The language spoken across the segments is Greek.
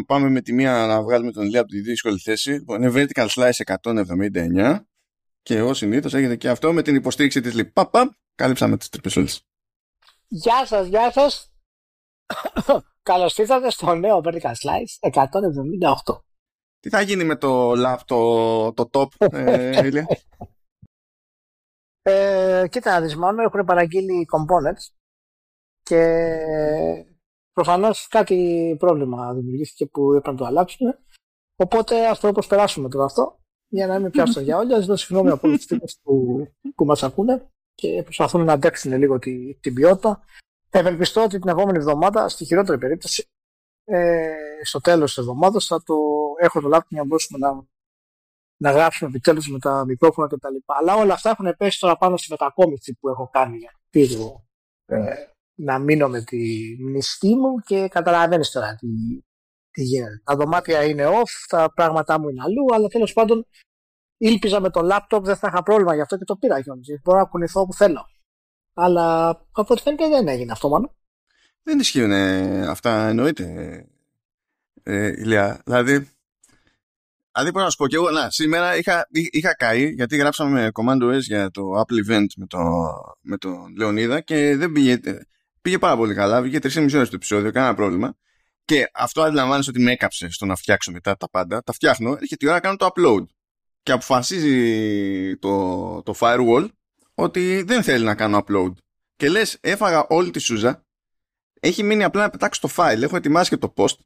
πάμε με τη μία να βγάλουμε τον Ηλία από τη δύσκολη θέση. Λοιπόν, είναι vertical slice 179 και ω συνήθως έχετε και αυτό με την υποστήριξη της ΛΥΠ. Παπ, παπ, κάλυψαμε τις τρύπε όλε. Γεια σας, γεια σας. Καλώς ήρθατε στο νέο vertical slice 178. Τι θα γίνει με το lap, το, το top, ε, Ηλία; Ε, κοίτα να δεις, μόνο έχουν παραγγείλει components και προφανώς κάτι πρόβλημα δημιουργήθηκε που έπρεπε να το αλλάξουν. Οπότε ας το προσπεράσουμε τώρα αυτό για να μην πιάσω για όλοι. Α ζητώ συγγνώμη από όλου του που, που μας ακούνε και προσπαθούν να αντέξουν λίγο την, την ποιότητα. Ευελπιστώ ότι την επόμενη εβδομάδα, στη χειρότερη περίπτωση, ε, στο τέλος της εβδομάδας θα το έχω το λάπτο για να μπορέσουμε να, να γράψουμε επιτέλους με τα μικρόφωνα κτλ. Αλλά όλα αυτά έχουν πέσει τώρα πάνω στη μετακόμιση που έχω κάνει για να ε, να μείνω με τη μνηστή μου και καταλαβαίνεις τώρα τι, τι γίνεται. Τα δωμάτια είναι off, τα πράγματά μου είναι αλλού, αλλά τέλος πάντων ήλπιζα με το λάπτοπ δεν θα είχα πρόβλημα γι' αυτό και το πήρα κιόλας. Μπορώ να κουνηθώ όπου θέλω. Αλλά από ό,τι φαίνεται δεν έγινε αυτό μόνο. Δεν ισχύουν αυτά, εννοείται. Ε, ηλία. Δηλαδή, Δηλαδή, μπορώ να σου πω και εγώ, να, σήμερα είχα, είχα καεί γιατί γράψαμε Commando S για το Apple Event με, το, με τον Λεωνίδα και δεν πήγε, πήγε πάρα πολύ καλά. Βγήκε 3,5 ώρες το επεισόδιο, κανένα πρόβλημα. Και αυτό αντιλαμβάνεσαι ότι με έκαψε στο να φτιάξω μετά τα πάντα. Τα φτιάχνω, έρχεται η ώρα να κάνω το upload. Και αποφασίζει το, το firewall ότι δεν θέλει να κάνω upload. Και λες, έφαγα όλη τη σούζα. Έχει μείνει απλά να πετάξω το file. Έχω ετοιμάσει και το post.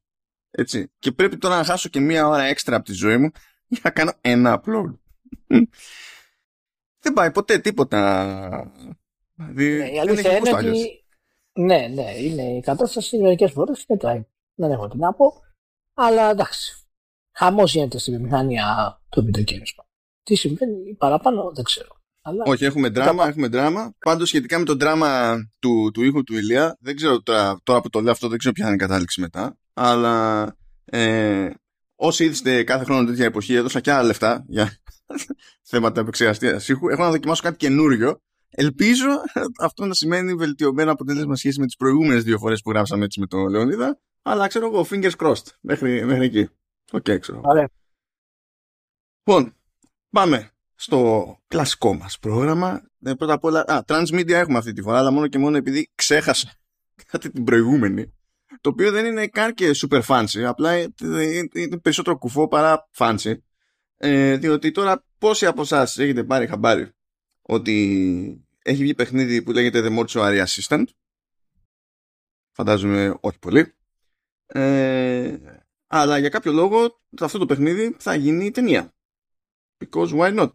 Έτσι. Και πρέπει τώρα να χάσω και μία ώρα έξτρα από τη ζωή μου για να κάνω ένα upload. δεν πάει ποτέ τίποτα. Δηλαδή, ναι, η αλήθεια είναι ότι ναι, ναι, είναι η κατάσταση μερικές φορές δεν το Δεν έχω τι να πω. Αλλά εντάξει. Χαμός γίνεται στην βιομηχανία του βιντεοκίνου. Τι συμβαίνει παραπάνω δεν ξέρω. Αλλά... Όχι, έχουμε δράμα, έχουμε δράμα. Πάντως σχετικά με το δράμα του, του ήχου του Ηλία, δεν ξέρω τώρα, τώρα που το λέω αυτό, δεν ξέρω ποια είναι η κατάληξη μετά. Αλλά ε, όσοι είδατε κάθε χρόνο τέτοια εποχή, έδωσα και άλλα λεφτά για θέματα επεξεργασία ήχου. Έχω να δοκιμάσω κάτι καινούριο Ελπίζω αυτό να σημαίνει βελτιωμένο αποτέλεσμα σχέση με τις προηγούμενες δύο φορές που γράψαμε έτσι με τον Λεωνίδα. Αλλά ξέρω εγώ, fingers crossed. Μέχρι, μέχρι εκεί. OK, okay, ξέρω. Ωραία. Λοιπόν, πάμε στο κλασικό μας πρόγραμμα. Ε, πρώτα απ' όλα, α, transmedia έχουμε αυτή τη φορά, αλλά μόνο και μόνο επειδή ξέχασα κάτι την προηγούμενη. Το οποίο δεν είναι καν και super fancy, απλά είναι περισσότερο κουφό παρά fancy. Ε, διότι τώρα πόσοι από εσάς έχετε πάρει χαμπάρι ότι έχει βγει παιχνίδι που λέγεται The Mortuary Assistant. Φαντάζομαι όχι πολύ. Ε, αλλά για κάποιο λόγο αυτό το παιχνίδι θα γίνει ταινία. Because why not?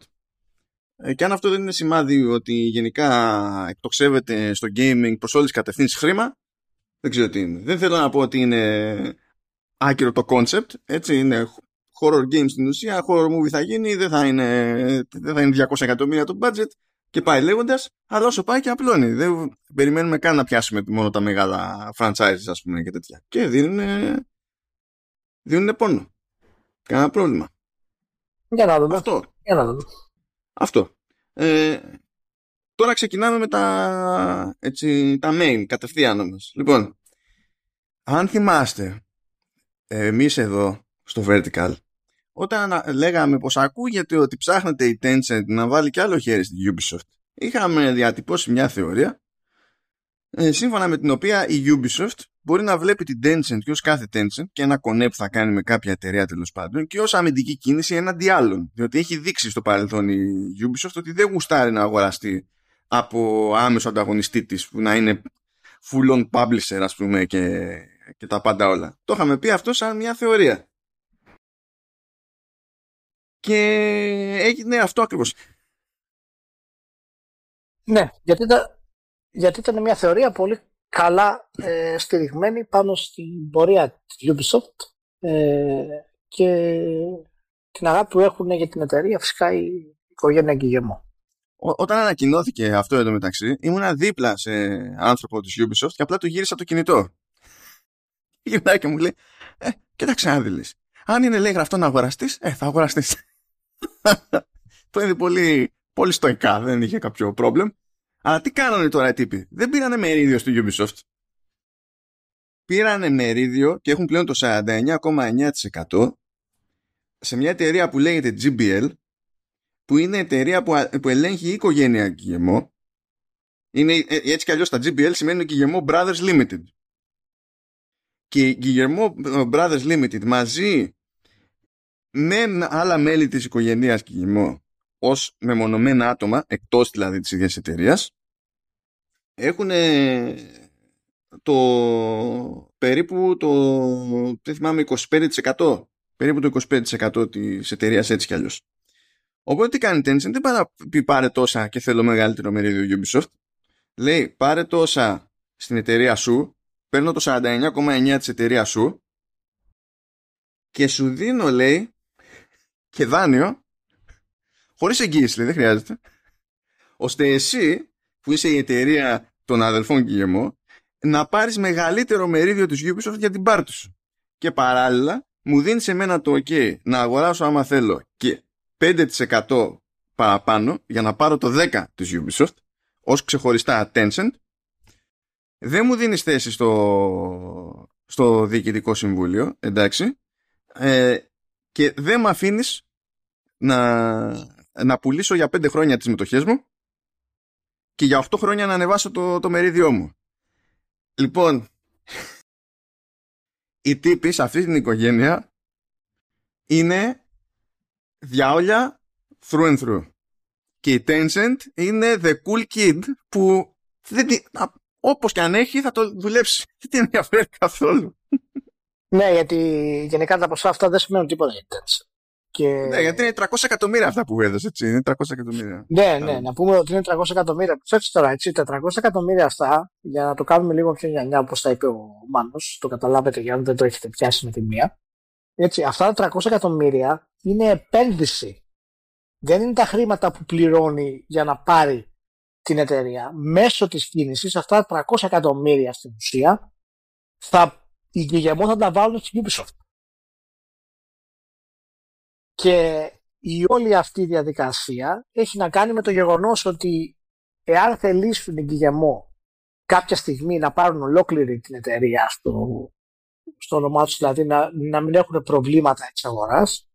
Ε, και αν αυτό δεν είναι σημάδι ότι γενικά εκτοξεύεται στο gaming προς όλες τις κατευθύνσεις χρήμα, δεν ξέρω τι είναι. Δεν θέλω να πω ότι είναι άκυρο το concept, έτσι είναι horror game στην ουσία, horror movie θα γίνει, δεν θα είναι, δεν θα είναι 200 εκατομμύρια το budget και πάει λέγοντας, αλλά όσο πάει και απλώνει. Δεν περιμένουμε καν να πιάσουμε μόνο τα μεγάλα franchises, ας πούμε, και τέτοια. Και δίνουν, δίνουν πόνο. Κανένα πρόβλημα. Για να δούμε. Αυτό. Για να δούμε. Αυτό. Ε, τώρα ξεκινάμε με τα, έτσι, τα main, κατευθείαν όμως. Λοιπόν, αν θυμάστε, εμείς εδώ στο Vertical όταν λέγαμε πως ακούγεται ότι ψάχνεται η Tencent να βάλει κι άλλο χέρι στη Ubisoft είχαμε διατυπώσει μια θεωρία ε, σύμφωνα με την οποία η Ubisoft μπορεί να βλέπει την Tencent και ως κάθε Tencent και ένα κονέ που θα κάνει με κάποια εταιρεία τέλος πάντων και ως αμυντική κίνηση έναντι άλλων. Διότι έχει δείξει στο παρελθόν η Ubisoft ότι δεν γουστάρει να αγοραστεί από άμεσο ανταγωνιστή της που να είναι full on publisher ας πούμε και, και τα πάντα όλα. Το είχαμε πει αυτό σαν μια θεωρία και έγινε αυτό ακριβώς. Ναι, γιατί ήταν, γιατί ήταν μια θεωρία πολύ καλά ε, στηριγμένη πάνω στην πορεία της Ubisoft ε, και την αγάπη που έχουν για την εταιρεία φυσικά η οικογένεια Γκυγεμό. Όταν ανακοινώθηκε αυτό εδώ μεταξύ, ήμουνα δίπλα σε άνθρωπο της Ubisoft και απλά του γύρισα το κινητό. Γυρνάει και μου λέει, ε, κοίταξε να δεις. Αν είναι λέει γραφτό να αγοραστείς, ε, θα αγοραστείς το είδε πολύ, πολύ στοικά, δεν είχε κάποιο πρόβλημα. Αλλά τι κάνανε τώρα οι τύποι; Δεν πήρανε μερίδιο στο Ubisoft. πήρανε μερίδιο και έχουν πλέον το 49,9% σε μια εταιρεία που λέγεται GBL που είναι εταιρεία που, που ελέγχει η οικογένεια Guillemot είναι, ε, έτσι κι αλλιώς τα GBL σημαίνει Guillemot Brothers Limited και η Guillemot Brothers Limited μαζί με άλλα μέλη της οικογένειας Guillemot ως μεμονωμένα άτομα εκτός δηλαδή της ίδιας εταιρείας, έχουν το περίπου το δεν θυμάμαι 25% περίπου το 25% της εταιρείας έτσι κι αλλιώς. Οπότε τι κάνει Tencent, δεν πάει να πει πάρε τόσα και θέλω μεγαλύτερο μερίδιο Ubisoft. Λέει πάρε τόσα στην εταιρεία σου, παίρνω το 49,9 της εταιρείας σου και σου δίνω λέει και δάνειο χωρίς εγγύηση λέει, δεν χρειάζεται ώστε εσύ που είσαι η εταιρεία των αδελφών Guillemot να πάρεις μεγαλύτερο μερίδιο της Ubisoft για την πάρτι σου. Και παράλληλα μου δίνεις σε μένα το ok να αγοράσω άμα θέλω και 5% παραπάνω για να πάρω το 10% της Ubisoft ως ξεχωριστά Tencent δεν μου δίνεις θέση στο, στο διοικητικό συμβούλιο εντάξει ε, και δεν με αφήνεις να, να πουλήσω για 5 χρόνια τις μετοχές μου και για 8 χρόνια να ανεβάσω το, το μερίδιό μου λοιπόν οι τύποι σε αυτή την οικογένεια είναι διάολια through and through. Και η Tencent είναι the cool kid που δεν, όπως και αν έχει θα το δουλέψει. Δεν την ενδιαφέρει καθόλου. Ναι, γιατί γενικά τα ποσά αυτά δεν σημαίνουν τίποτα για την Tencent. Και... Ναι, γιατί είναι 300 εκατομμύρια αυτά που έδωσε, έτσι. Είναι 300 εκατομμύρια. Ναι, ναι, να πούμε ότι είναι 300 εκατομμύρια. Ψάξτε τώρα, έτσι, τα 300 εκατομμύρια αυτά, για να το κάνουμε λίγο πιο νιανιά, όπως τα είπε ο Μάνος, το καταλάβετε για αν δεν το έχετε πιάσει με τη μία. Έτσι, αυτά τα 300 εκατομμύρια είναι επένδυση. Δεν είναι τα χρήματα που πληρώνει για να πάρει την εταιρεία. Μέσω της κίνησης, αυτά τα 300 εκατομμύρια στην ουσία, θα, οι θα τα βάλουν στην Ubisoft. Και η όλη αυτή η διαδικασία έχει να κάνει με το γεγονός ότι εάν θελήσουν την Κιγεμό κάποια στιγμή να πάρουν ολόκληρη την εταιρεία στο, στο όνομά τους, δηλαδή να, να μην έχουν προβλήματα της αγοράς,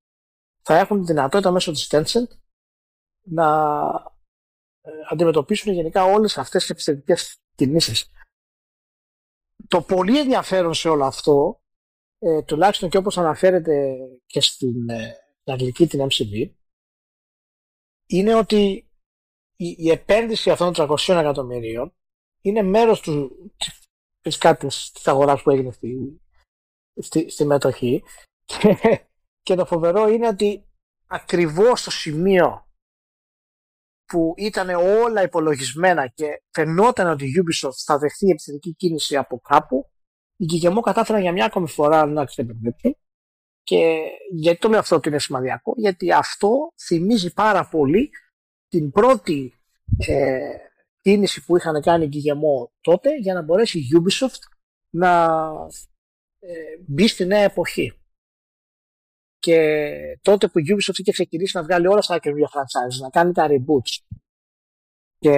θα έχουν δυνατότητα μέσω της Tencent να ε, αντιμετωπίσουν γενικά όλες αυτές τις επιστημικές κινήσεις. Το πολύ ενδιαφέρον σε όλο αυτό, ε, τουλάχιστον και όπως αναφέρεται και στην, ε, την αγγλική την MCV, είναι ότι η, η επένδυση αυτών των 300 εκατομμυρίων είναι μέρος του, φυσικά της, της αγοράς που έγινε στη, στη, στη μετοχή. Και, και το φοβερό είναι ότι ακριβώς στο σημείο που ήταν όλα υπολογισμένα και φαινόταν ότι η Ubisoft θα δεχθεί επιθετική κίνηση από κάπου, η Guillemot κατάφερε για μια ακόμη φορά να ξεπερνήσει και γιατί το λέω αυτό ότι είναι σημαντικό, γιατί αυτό θυμίζει πάρα πολύ την πρώτη ε, κίνηση που είχαν κάνει η Guillemot τότε για να μπορέσει η Ubisoft να ε, μπει στη νέα εποχή. Και τότε που η Ubisoft είχε ξεκινήσει να βγάλει όλα στα καινούργια franchise, να κάνει τα reboots και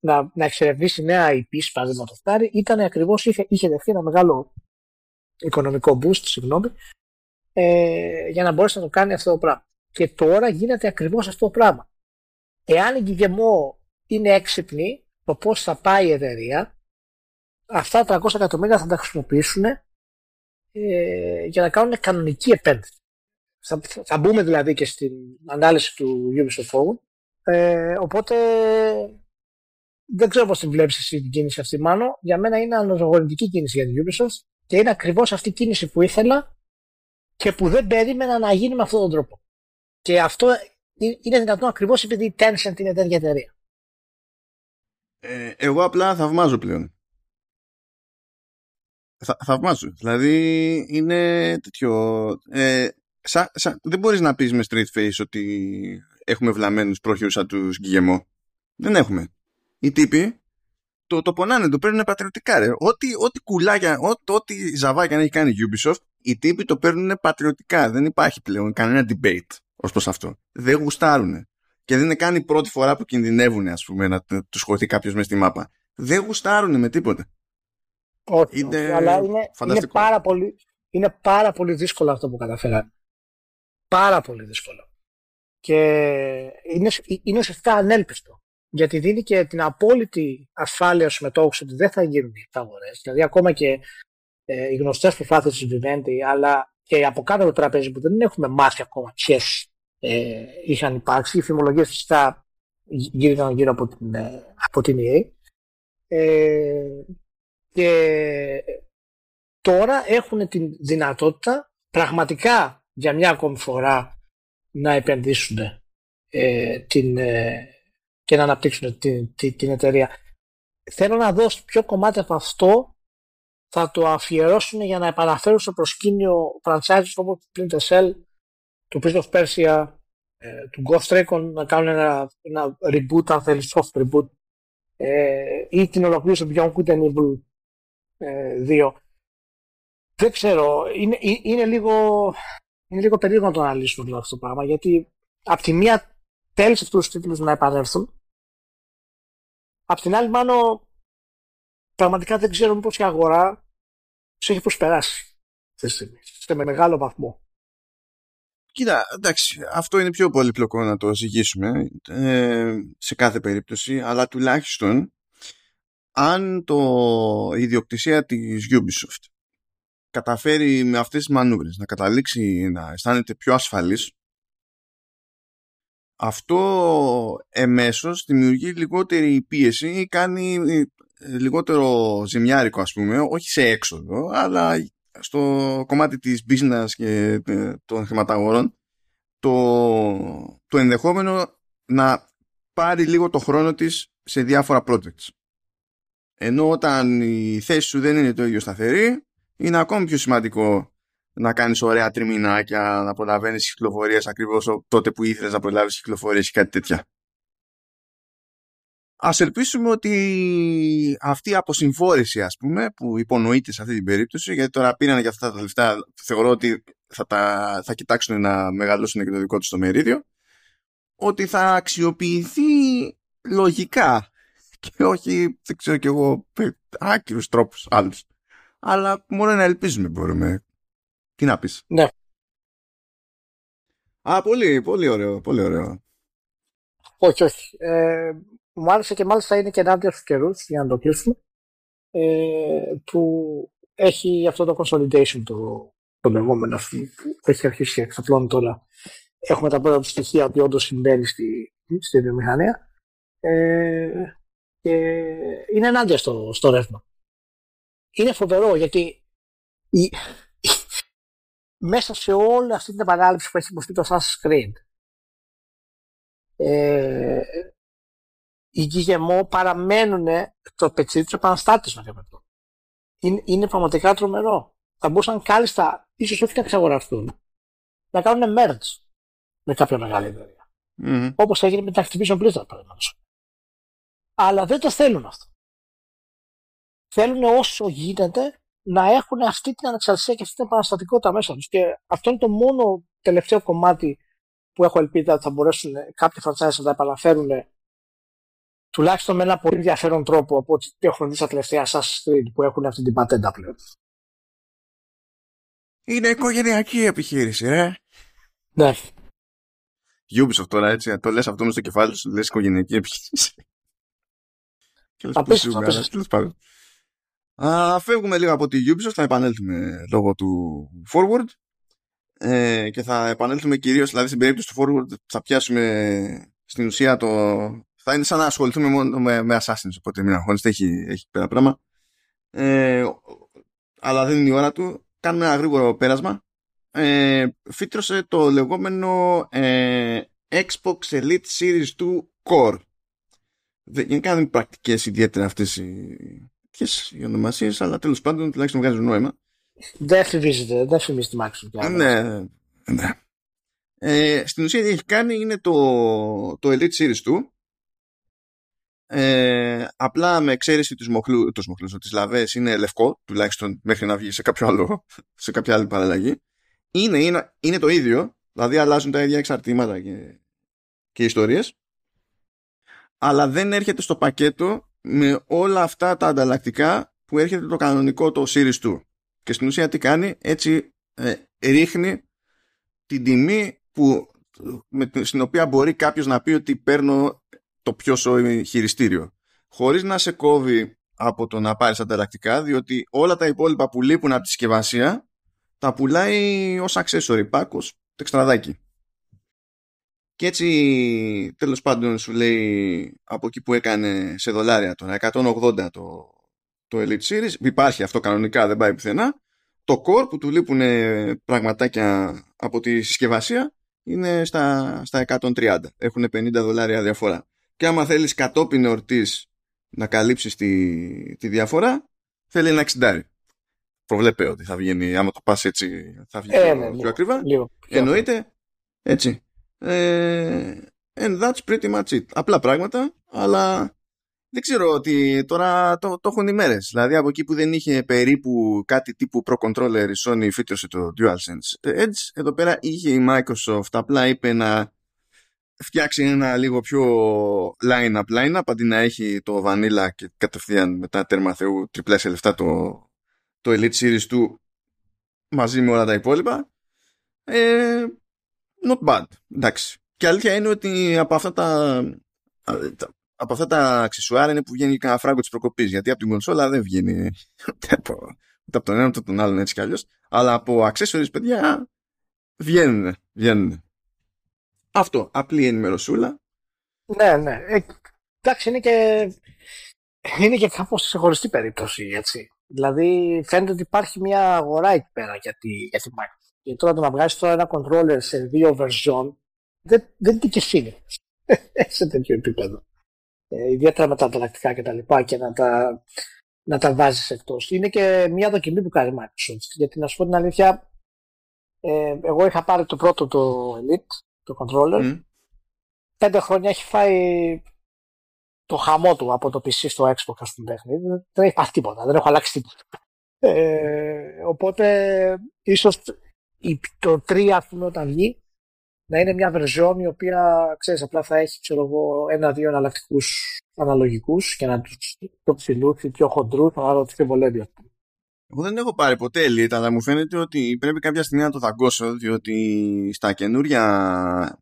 να, να εξερευνήσει νέα IP, παραδείγματος χάρη, ήταν ακριβώς είχε, είχε δεχθεί ένα μεγάλο οικονομικό boost, συγγνώμη, ε, για να μπορέσει να το κάνει αυτό το πράγμα. Και τώρα γίνεται ακριβώς αυτό το πράγμα. Εάν η Guillemot είναι έξυπνη το πώς θα πάει η εταιρεία, αυτά τα 300 εκατομμύρια θα τα χρησιμοποιήσουν ε, για να κάνουν κανονική επένδυση. Θα, θα μπούμε δηλαδή και στην ανάλυση του Ubisoft Forward. Ε, οπότε δεν ξέρω πώς την βλέπεις εσύ την κίνηση αυτή Μάνο. Για μένα είναι αναζωογονητική κίνηση για την Ubisoft και είναι ακριβώς αυτή η κίνηση που ήθελα και που δεν περίμενα να γίνει με αυτόν τον τρόπο. Και αυτό είναι δυνατόν ακριβώς επειδή η Tencent είναι τέτοια εταιρεία. Ε, εγώ απλά θαυμάζω πλέον θα, θαυμάζω. Δηλαδή είναι τέτοιο... Ε, σα, σα, δεν μπορείς να πεις με straight face ότι έχουμε βλαμμένους πρόχειρους σαν τους Γκυγεμό. Δεν έχουμε. Οι τύποι το, το πονάνε, το παίρνουν πατριωτικά. Ρε. Ό,τι, ό,τι κουλάκια, ό,τι, ό,τι ζαβάκια να έχει κάνει η Ubisoft, οι τύποι το παίρνουν πατριωτικά. Δεν υπάρχει πλέον κανένα debate ως προς αυτό. Δεν γουστάρουν. Και δεν είναι καν η πρώτη φορά που κινδυνεύουν, ας πούμε, να του χωθεί κάποιος μες στη μάπα. Δεν γουστάρουν με τίποτα. Όχι, είναι, αλλά είναι, είναι, πάρα πολύ, είναι πάρα πολύ δύσκολο αυτό που καταφέρανε. Πάρα πολύ δύσκολο. Και είναι, είναι ουσιαστικά ανέλπιστο. Γιατί δίνει και την απόλυτη ασφάλεια στους μετόχους ότι δεν θα γίνουν οι αγορέ. Δηλαδή, ακόμα και ε, οι γνωστές προσπάθειε τη Vivendi, αλλά και από κάτω από το τραπέζι που δεν έχουμε μάθει ακόμα ποιες ε, είχαν υπάρξει. Οι φημολογίες φυσικά γύρω γύρω από την, ε, από την EA. Ε, και τώρα έχουν τη δυνατότητα πραγματικά για μια ακόμη φορά να επενδύσουν ε, την, ε, και να αναπτύξουν την, την, την εταιρεία. Θέλω να δώσω ποιο κομμάτι από αυτό θα το αφιερώσουν για να επαναφέρουν στο προσκήνιο franchise όπως το Splinter Cell, του Prince of Persia, ε, του Ghost Recon να κάνουν ένα, ένα reboot, αν θέλεις, soft reboot ε, ή την ολοκλήρωση του Beyond Good and Evil ε, 2. Δεν ξέρω, είναι, είναι, λίγο, είναι λίγο περίεργο να το αναλύσουμε λίγο αυτό το πράγμα, γιατί από τη μία θέλει αυτού του τίτλου να επανέλθουν, απ' την άλλη μάλλον πραγματικά δεν ξέρω μήπως η αγορά τους έχει προσπεράσει σε μεγάλο βαθμό. Κοίτα, εντάξει, αυτό είναι πιο πολύπλοκο να το ζυγίσουμε ε, σε κάθε περίπτωση, αλλά τουλάχιστον αν το η ιδιοκτησία της Ubisoft καταφέρει με αυτές τις μανούβρες να καταλήξει να αισθάνεται πιο ασφαλής αυτό εμέσως δημιουργεί λιγότερη πίεση ή κάνει ε, λιγότερο ζημιάρικο ας πούμε, όχι σε έξοδο αλλά στο κομμάτι της business και ε, των χρηματαγορών το, το ενδεχόμενο να πάρει λίγο το χρόνο της σε διάφορα projects. Ενώ όταν η θέση σου δεν είναι το ίδιο σταθερή, είναι ακόμη πιο σημαντικό να κάνεις ωραία τριμηνάκια, να προλαβαίνεις κυκλοφορίες ακριβώς τότε που ήθελες να προλάβεις κυκλοφορίες ή κάτι τέτοια. Ας ελπίσουμε ότι αυτή η αποσυμφόρηση ας πούμε που υπονοείται σε αυτή την περίπτωση γιατί τώρα πήραν για αυτά τα λεφτά θεωρώ ότι θα, τα, θα κοιτάξουν να μεγαλώσουν και το δικό τους το μερίδιο ότι θα αξιοποιηθεί λογικά και όχι δεν ξέρω κι εγώ άκυρους τρόπους άλλους. Αλλά μόνο να ελπίζουμε μπορούμε. Τι να πεις; Ναι. Α, πολύ, πολύ ωραίο, πολύ ωραίο. Όχι, όχι. Ε, μου άρεσε και μάλιστα είναι και ενάντια στους καιρούς για να το κλείσουμε. Ε, που έχει αυτό το consolidation το, το λεγόμενο που έχει αρχίσει και εξαπλώνει τώρα. Έχουμε τα πρώτα στοιχεία ότι όντως συμβαίνει στη, στη βιομηχανία. Ε, και είναι ενάντια στο, στο ρεύμα. Είναι φοβερό γιατί η, μέσα σε όλη αυτή την επανάληψη που έχει υποστεί το Assassin's Creed ε, οι γηγεμό παραμένουν το πετσί τους επαναστάτη με Είναι, είναι πραγματικά τρομερό. Θα μπορούσαν κάλλιστα, ίσως όχι να εξαγοραστούν, να κάνουν merge με κάποια μεγάλη εταιρεία. Mm-hmm. Όπως έγινε με την Activision Blizzard, παραδείγματος. Αλλά δεν το θέλουν αυτό. Θέλουν όσο γίνεται να έχουν αυτή την ανεξαρτησία και αυτή την επαναστατικότητα μέσα τους. Και αυτό είναι το μόνο τελευταίο κομμάτι που έχω ελπίδα ότι θα μπορέσουν κάποιοι franchise να τα επαναφέρουν τουλάχιστον με ένα πολύ ενδιαφέρον τρόπο από ό,τι έχουμε δει στα τελευταία Assassin's Creed που έχουν αυτή την πατέντα πλέον. Είναι οικογενειακή επιχείρηση, ε. Ναι. Ubisoft τώρα έτσι, το λες αυτό με στο κεφάλι σου, λες οικογενειακή επιχείρηση. Απίστευτο, Α, φεύγουμε λίγο από τη Ubisoft, θα επανέλθουμε λόγω του Forward ε, και θα επανέλθουμε κυρίως, δηλαδή στην περίπτωση του Forward θα πιάσουμε στην ουσία το, θα είναι σαν να ασχοληθούμε μόνο με, με Assassins, οπότε μην αγχώνεστε, έχει, έχει πέρα πράγμα. Ε, αλλά δεν είναι η ώρα του. Κάνουμε ένα γρήγορο πέρασμα. Ε, φύτρωσε το λεγόμενο ε, Xbox Elite Series 2 Core. Γενικά δεν είναι πρακτικές ιδιαίτερα αυτές οι, οι ονομασίες, αλλά τέλος πάντων τουλάχιστον βγάζουν νόημα. Δεν φημίζεται, δεν φημίζει τη Microsoft. Ναι, ναι. Ε, στην ουσία τι έχει κάνει είναι το, το Elite Series 2 ε, απλά με εξαίρεση τους μοχλού, τους μοχλούς, τις λαβές είναι λευκό, τουλάχιστον μέχρι να βγει σε κάποιο άλλο, σε κάποια άλλη παραλλαγή. Είναι, είναι, είναι το ίδιο, δηλαδή αλλάζουν τα ίδια εξαρτήματα και, και ιστορίες, αλλά δεν έρχεται στο πακέτο με όλα αυτά τα ανταλλακτικά που έρχεται το κανονικό το Series 2. Και στην ουσία τι κάνει, έτσι ε, ρίχνει την τιμή που, με, στην οποία μπορεί κάποιος να πει ότι παίρνω το πιο χειριστήριο. Χωρίς να σε κόβει από το να πάρεις ανταλλακτικά, διότι όλα τα υπόλοιπα που λείπουν από τη συσκευασία τα πουλάει ως accessory pack, ως τεξτραδάκι. Και έτσι τέλος πάντων σου λέει από εκεί που έκανε σε δολάρια τώρα 180 το, το Elite Series υπάρχει αυτό κανονικά δεν πάει πουθενά. Το core που του λείπουν πραγματάκια από τη συσκευασία είναι στα, στα 130 έχουν 50 δολάρια διαφορά. Και άμα θέλεις κατόπιν εορτής να καλύψεις τη, τη διαφορά θέλει ένα 60 προβλέπε ότι θα βγαίνει άμα το πας έτσι θα βγει ε, ναι, πιο, ακριβά. εννοείται έτσι ε, and that's pretty much it. Απλά πράγματα, αλλά δεν ξέρω ότι τώρα το, το έχουν οι μέρες. Δηλαδή από εκεί που δεν είχε περίπου κάτι τύπου Pro Controller η Sony φύτρωσε το DualSense Edge, εδώ πέρα είχε η Microsoft απλά είπε να φτιάξει ένα λίγο πιο line-up line-up αντί να έχει το Vanilla και κατευθείαν μετά τέρμα θεού τριπλά σε λεφτά το, το Elite Series του μαζί με όλα τα υπόλοιπα. Ε, not bad. Εντάξει. Και αλήθεια είναι ότι από αυτά τα, από αυτά τα αξισουάρ είναι που βγαίνει κανένα φράγκο της προκοπής. Γιατί από την κονσόλα δεν βγαίνει ούτε από, ούτε από τον ένα ούτε από τον άλλον έτσι κι αλλιώς. Αλλά από accessories, παιδιά, βγαίνουν. βγαίνουν. Αυτό. Απλή ενημερωσούλα. Ναι, ναι. Ε, εντάξει, είναι και, είναι και κάπως ξεχωριστή περίπτωση, έτσι. Δηλαδή, φαίνεται ότι υπάρχει μια αγορά εκεί πέρα για τη, για τη Microsoft. Και τώρα το να βγάζεις τώρα ένα controller σε δύο version δεν, δεν είναι και φίλε. σε τέτοιο επίπεδο. Ε, ιδιαίτερα με τα ανταλλακτικά και τα λοιπά και να τα, να τα βάζεις εκτός. Είναι και μια δοκιμή που κάνει η Microsoft. Γιατί να σου πω την αλήθεια, ε, εγώ είχα πάρει το πρώτο το Elite, το controller. Mm. Πέντε χρόνια έχει φάει το χαμό του από το PC στο Xbox, ας πούμε, Δεν έχει πάθει τίποτα, δεν έχω αλλάξει τίποτα. Ε, οπότε, ίσως το 3 ας πούμε όταν βγει να είναι μια version η οποία ξέρεις απλά θα έχει ξέρω εγώ ένα-δύο εναλλακτικούς αναλογικούς και να τους πιο ψηλούς ή πιο χοντρούς άρα τους πιο βολεύει αυτό. Εγώ δεν έχω πάρει ποτέ Elite, αλλά μου φαίνεται ότι πρέπει κάποια στιγμή να το δαγκώσω, διότι στα καινούρια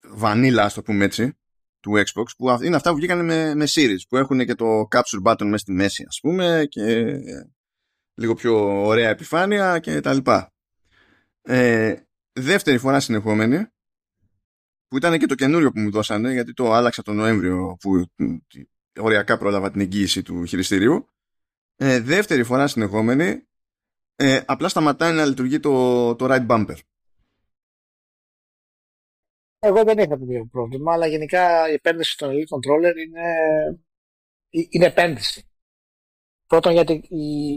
βανίλα, ας το πούμε έτσι, του Xbox, που είναι αυτά που βγήκαν με, με series, που έχουν και το capture button μέσα στη μέση, ας πούμε, και λίγο πιο ωραία επιφάνεια και τα λοιπά. Ε, δεύτερη φορά συνεχόμενη που ήταν και το καινούριο που μου δώσανε γιατί το άλλαξα τον Νοέμβριο που οριακά πρόλαβα την εγγύηση του χειριστηρίου. Ε, δεύτερη φορά συνεχόμενη ε, απλά σταματάει να λειτουργεί το, το right bumper. Εγώ δεν είχα το πρόβλημα αλλά γενικά η επένδυση στον Elite Controller είναι, είναι επένδυση. Πρώτον γιατί η,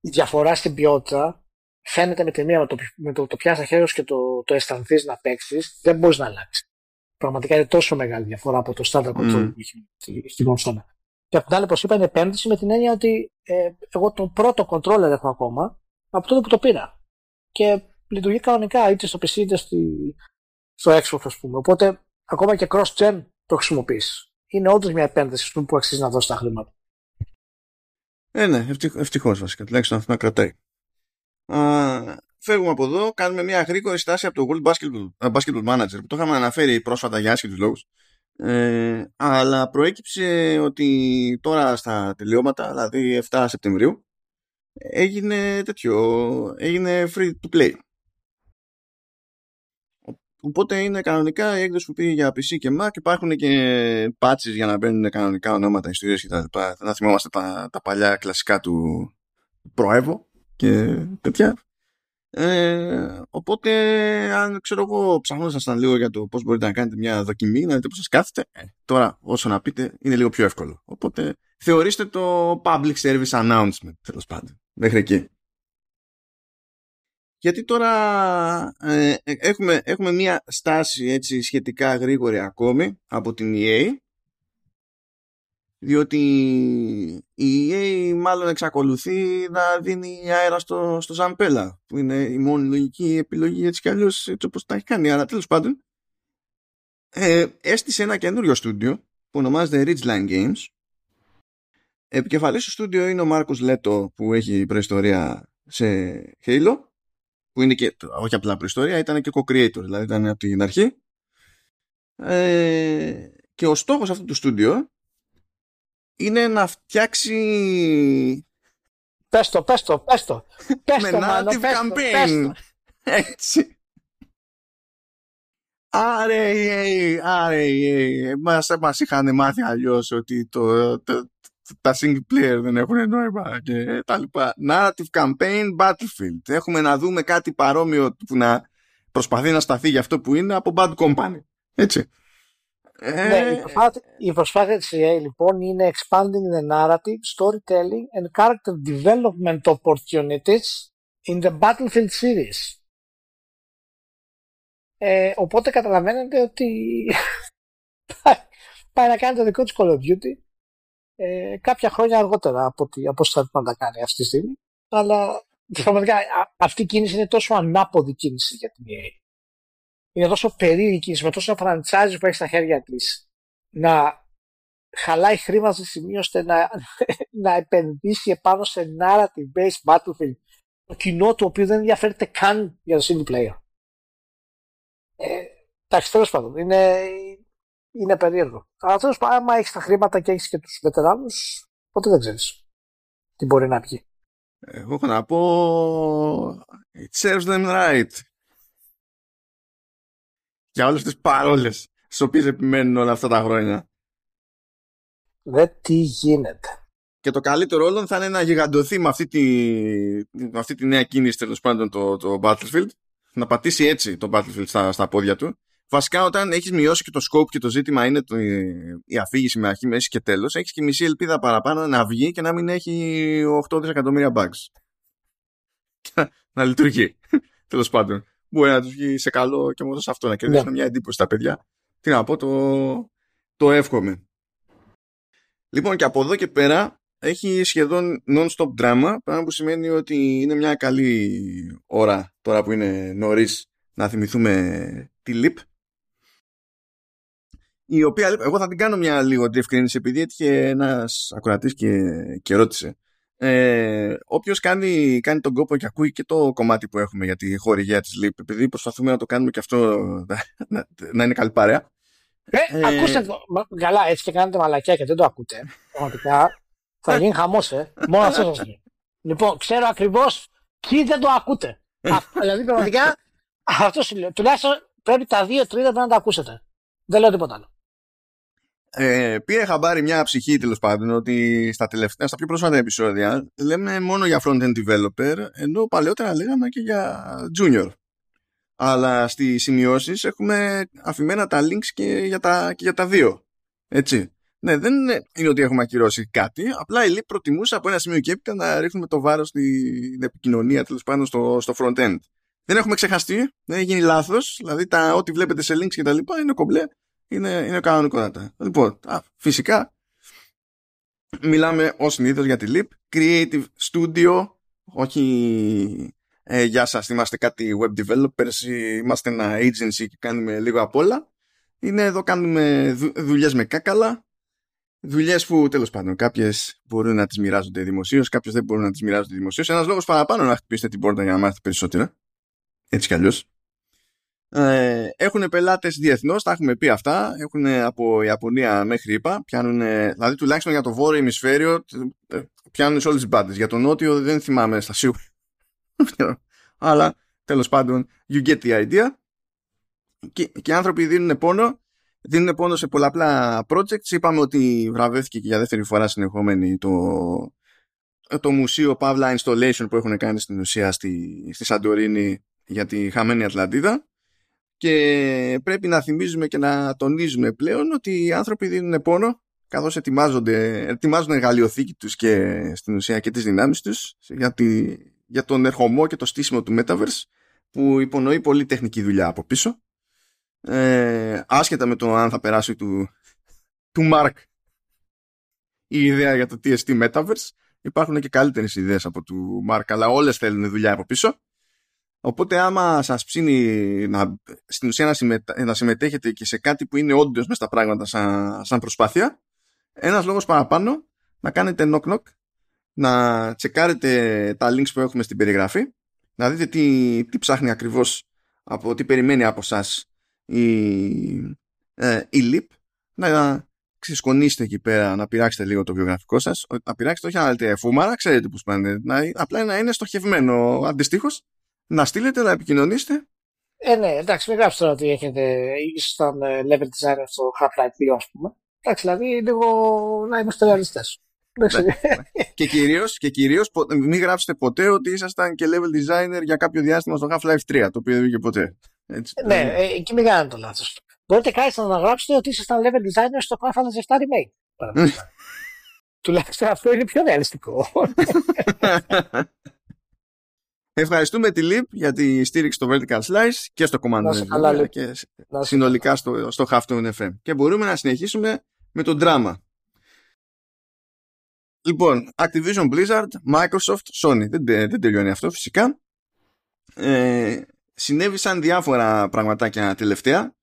η διαφορά στην ποιότητα φαίνεται με τη μία με το, με το, το πιάσει χέρι και το, το αισθανθείς να παίξεις, δεν μπορείς να αλλάξεις. Πραγματικά είναι τόσο μεγάλη διαφορά από το standard control mm. που έχει στην κονσόλα. Και από την άλλη, όπως είπα, είναι επένδυση με την έννοια ότι ε, εγώ το πρώτο controller έχω ακόμα από τότε που το πήρα. Και λειτουργεί κανονικά είτε στο PC είτε στη, στο Xbox, ας πούμε. Οπότε ακόμα και cross-gen το χρησιμοποιείς. Είναι όντως μια επένδυση που αξίζει να δώσεις τα χρήματα. Ε, ναι, ευτυχώς βασικά. Τουλάχιστον αυτό να κρατάει φεύγουμε από εδώ, κάνουμε μια γρήγορη στάση από το World Basketball, ε, Basketball Manager που το είχαμε αναφέρει πρόσφατα για άσχετους λόγους. Ε, αλλά προέκυψε ότι τώρα στα τελειώματα, δηλαδή 7 Σεπτεμβρίου, έγινε τέτοιο, έγινε free to play. Οπότε είναι κανονικά η έκδοση που πήγε για PC και Mac. Υπάρχουν και patches για να μπαίνουν κανονικά ονόματα, ιστορίες κτλ. Θα θυμόμαστε τα, τα παλιά κλασικά του Προέβο και τέτοια. Ε, οπότε, αν ξέρω εγώ, ψαχνόσασταν λίγο για το πώς μπορείτε να κάνετε μια δοκιμή, να δείτε πώς σας κάθετε. Ε, τώρα, όσο να πείτε, είναι λίγο πιο εύκολο. Οπότε, θεωρήστε το public service announcement, τέλος πάντων. Μέχρι εκεί. Γιατί τώρα ε, ε, έχουμε, έχουμε μια στάση έτσι σχετικά γρήγορη ακόμη από την EA διότι η EA μάλλον εξακολουθεί να δίνει αέρα στο, στο Ζαμπέλα που είναι η μόνη λογική επιλογή έτσι κι αλλιώς έτσι όπως τα έχει κάνει αλλά τέλος πάντων ε, έστησε ένα καινούριο στούντιο που ονομάζεται Ridgeline Games Επικεφαλής του στούντιο είναι ο Μάρκος Λέτο που έχει προϊστορία σε Halo που είναι και, όχι απλά προϊστορία, ήταν και co-creator, δηλαδή ήταν από την αρχή. Ε, και ο στόχος αυτού του στούντιο είναι να φτιάξει Πες το, πες το, πες το. Πες με το, Μάνο, narrative πες το, campaign. πες το. Έτσι. Άρε, ε, άρε, ε, μας, μας είχαν μάθει αλλιώς ότι το, το- τα single player δεν έχουν νόημα και τα λοιπά. Narrative campaign Battlefield. Έχουμε να δούμε κάτι παρόμοιο που να προσπαθεί να σταθεί για αυτό που είναι από Bad Company. Έτσι. Ε, Ναι, η προσπάθεια, η προσπάθεια της EA λοιπόν είναι expanding the narrative, storytelling and character development opportunities in the Battlefield series. Ε, οπότε καταλαβαίνετε ότι πάει- πάει να κάνει το δικό της Call of Duty ε, κάποια χρόνια αργότερα από, ότι, από όσο θα πρέπει να τα κάνει αυτή τη στιγμή. Αλλά πραγματικά α- αυτή η κίνηση είναι τόσο ανάποδη κίνηση για την EA. Είναι τόσο περίεργη κίνηση με τόσο franchise που έχει στα χέρια της να χαλάει χρήμα σε σημείο ώστε να, να επενδύσει επάνω σε narrative based battlefield το κοινό του οποίο δεν ενδιαφέρεται καν για το single player. Ε, εντάξει, τέλος πάντων, είναι, είναι περίεργο. Αλλά τέλος πάντων, άμα έχεις τα χρήματα και έχεις και τους βετεράνους, ποτέ δεν ξέρεις τι μπορεί να βγει. Εγώ έχω να πω It serves them right Για όλες τις παρόλες Στις οποίες επιμένουν όλα αυτά τα χρόνια. Δε τι γίνεται. Και το καλύτερο όλων θα είναι να γιγαντωθεί με αυτή τη, με αυτή τη νέα κίνηση τέλος πάντων το, το Battlefield. Να πατήσει έτσι το Battlefield στα, στα πόδια του. Βασικά όταν έχεις μειώσει και το scope και το ζήτημα είναι το, η αφήγηση με αρχή, μέση και τέλος έχεις και μισή ελπίδα παραπάνω να βγει και να μην έχει 8 δισεκατομμύρια bugs. Και να, να λειτουργεί. Τέλος πάντων μπορεί να τους βγει σε καλό και μόνο σε αυτό να κερδίσουν. Ναι. μια εντύπωση στα παιδιά. Τι να πω το, το εύχομαι. Λοιπόν και από εδώ και πέρα έχει σχεδόν non-stop drama πράγμα που σημαίνει ότι είναι μια καλή ώρα τώρα που είναι νωρίς να θυμηθούμε τη LIP η οποία LIP, εγώ θα την κάνω μια λίγο διευκρίνηση επειδή έτυχε ένας ακροατής και, και ρώτησε ε, Όποιος κάνει, κάνει τον κόπο και ακούει και το κομμάτι που έχουμε για τη χορηγία της LIP επειδή προσπαθούμε να το κάνουμε και αυτό να, να, να είναι καλή παρέα Ε, Ε, ακούστε το. Μα- Καλά, έτσι και κάνετε μαλακιά και δεν το ακούτε. Πραγματικά θα γίνει χαμός, ε. Μόνο αυτό σας λέω. Λοιπόν, ξέρω ακριβώς ποιοι δεν το ακούτε. Α, δηλαδή, πραγματικά, αυτό σου λέω. Τουλάχιστον πρέπει τα δύο τρίτα να τα ακούσετε. Δεν λέω τίποτα άλλο. Ε, πήρε χαμπάρι μια ψυχή τέλος πάντων ότι στα τελευταία, στα πιο πρόσφατα επεισόδια λέμε μόνο για front-end developer ενώ παλαιότερα λέγαμε και για junior. Αλλά στις σημειώσεις έχουμε αφημένα τα links και για τα, και για τα δύο. Έτσι. Ναι, δεν είναι, είναι ότι έχουμε ακυρώσει κάτι. Απλά η Leap προτιμούσε από ένα σημείο και έπειτα να ρίχνουμε το βάρος στην επικοινωνία τέλος πάντων στο, στο front-end. Δεν έχουμε ξεχαστεί, δεν έχει γίνει λάθος. Δηλαδή τα, ό,τι βλέπετε σε links και τα λοιπά είναι κομπλέ είναι, είναι κανονικότατα. Λοιπόν, α, φυσικά μιλάμε ως συνήθως για τη LIP Creative Studio όχι ε, γεια σας είμαστε κάτι web developers είμαστε ένα agency και κάνουμε λίγο απ' όλα. Είναι εδώ κάνουμε δου, δουλειές με κάκαλα. Δουλειές που τέλος πάντων κάποιες μπορούν να τις μοιράζονται δημοσίως κάποιες δεν μπορούν να τις μοιράζονται δημοσίως. Ένας λόγος παραπάνω να χτυπήσετε την πόρτα για να μάθετε περισσότερα. Έτσι κι αλλιώς ε, έχουν πελάτες διεθνώς, τα έχουμε πει αυτά. Έχουν από Ιαπωνία μέχρι ΙΠΑ. Πιάνουν, δηλαδή τουλάχιστον για το βόρειο ημισφαίριο ε, πιάνουν σε όλες τις μπάντες. Για το νότιο δεν θυμάμαι στα σίγουρα. Αλλά τέλος πάντων, you get the idea. Και, και οι άνθρωποι δίνουν πόνο. Δίνουν πόνο σε πολλαπλά projects. Είπαμε ότι βραβεύτηκε και για δεύτερη φορά συνεχόμενη το, το μουσείο Pavla Installation που έχουν κάνει στην ουσία στη, στη Σαντορίνη για τη χαμένη Ατλαντίδα και πρέπει να θυμίζουμε και να τονίζουμε πλέον ότι οι άνθρωποι δίνουν πόνο καθώς ετοιμάζονται, ετοιμάζουν εργαλειοθήκη τους και στην ουσία και τις δυνάμεις τους για, τη, για τον ερχομό και το στήσιμο του Metaverse που υπονοεί πολύ τεχνική δουλειά από πίσω. Ε, άσχετα με το αν θα περάσει του, του Mark η ιδέα για το TST Metaverse υπάρχουν και καλύτερες ιδέες από του Mark αλλά όλες θέλουν δουλειά από πίσω Οπότε άμα σας ψήνει να, στην ουσία να, συμμετα... να συμμετέχετε και σε κάτι που είναι όντω μέσα στα πράγματα σαν, σαν προσπάθεια, ένας λόγος παραπάνω να κάνετε knock-knock, να τσεκάρετε τα links που έχουμε στην περιγραφή, να δείτε τι, τι ψάχνει ακριβώς, από τι περιμένει από εσά η, ε, η LIP, να ξεσκονίσετε εκεί πέρα, να πειράξετε λίγο το βιογραφικό σας, να πειράξετε όχι να λέτε φούμαρα, ξέρετε πώς πάνε, να, απλά να είναι στοχευμένο. Αντιστοίχως, να στείλετε, να επικοινωνήσετε ε, ναι, εντάξει, μην γράψετε τώρα ότι έχετε ήσασταν ε, level designer στο Half-Life 2, ας πούμε. Εντάξει, δηλαδή λίγο να είμαστε ρεαλιστές. Ναι, ναι. και κυρίως, και κυρίως μην γράψετε ποτέ ότι ήσασταν και level designer για κάποιο διάστημα στο Half-Life 3, το οποίο δεν βγήκε ποτέ. Έτσι. Ναι, ε, εκεί μην κάνετε το λάθος. Μπορείτε κάλλιστα να γράψετε ότι ήσασταν level designer στο Final Fantasy 7 Remake. Τουλάχιστον αυτό είναι πιο ρεαλιστικό. Ευχαριστούμε τη LIP για τη στήριξη στο Vertical Slice και στο Command και συνολικά στο, στο Halftone FM. Και μπορούμε να συνεχίσουμε με το δράμα. Λοιπόν, Activision Blizzard, Microsoft, Sony. Δεν, δεν τελειώνει αυτό φυσικά. Ε, συνέβησαν διάφορα πραγματάκια τελευταία.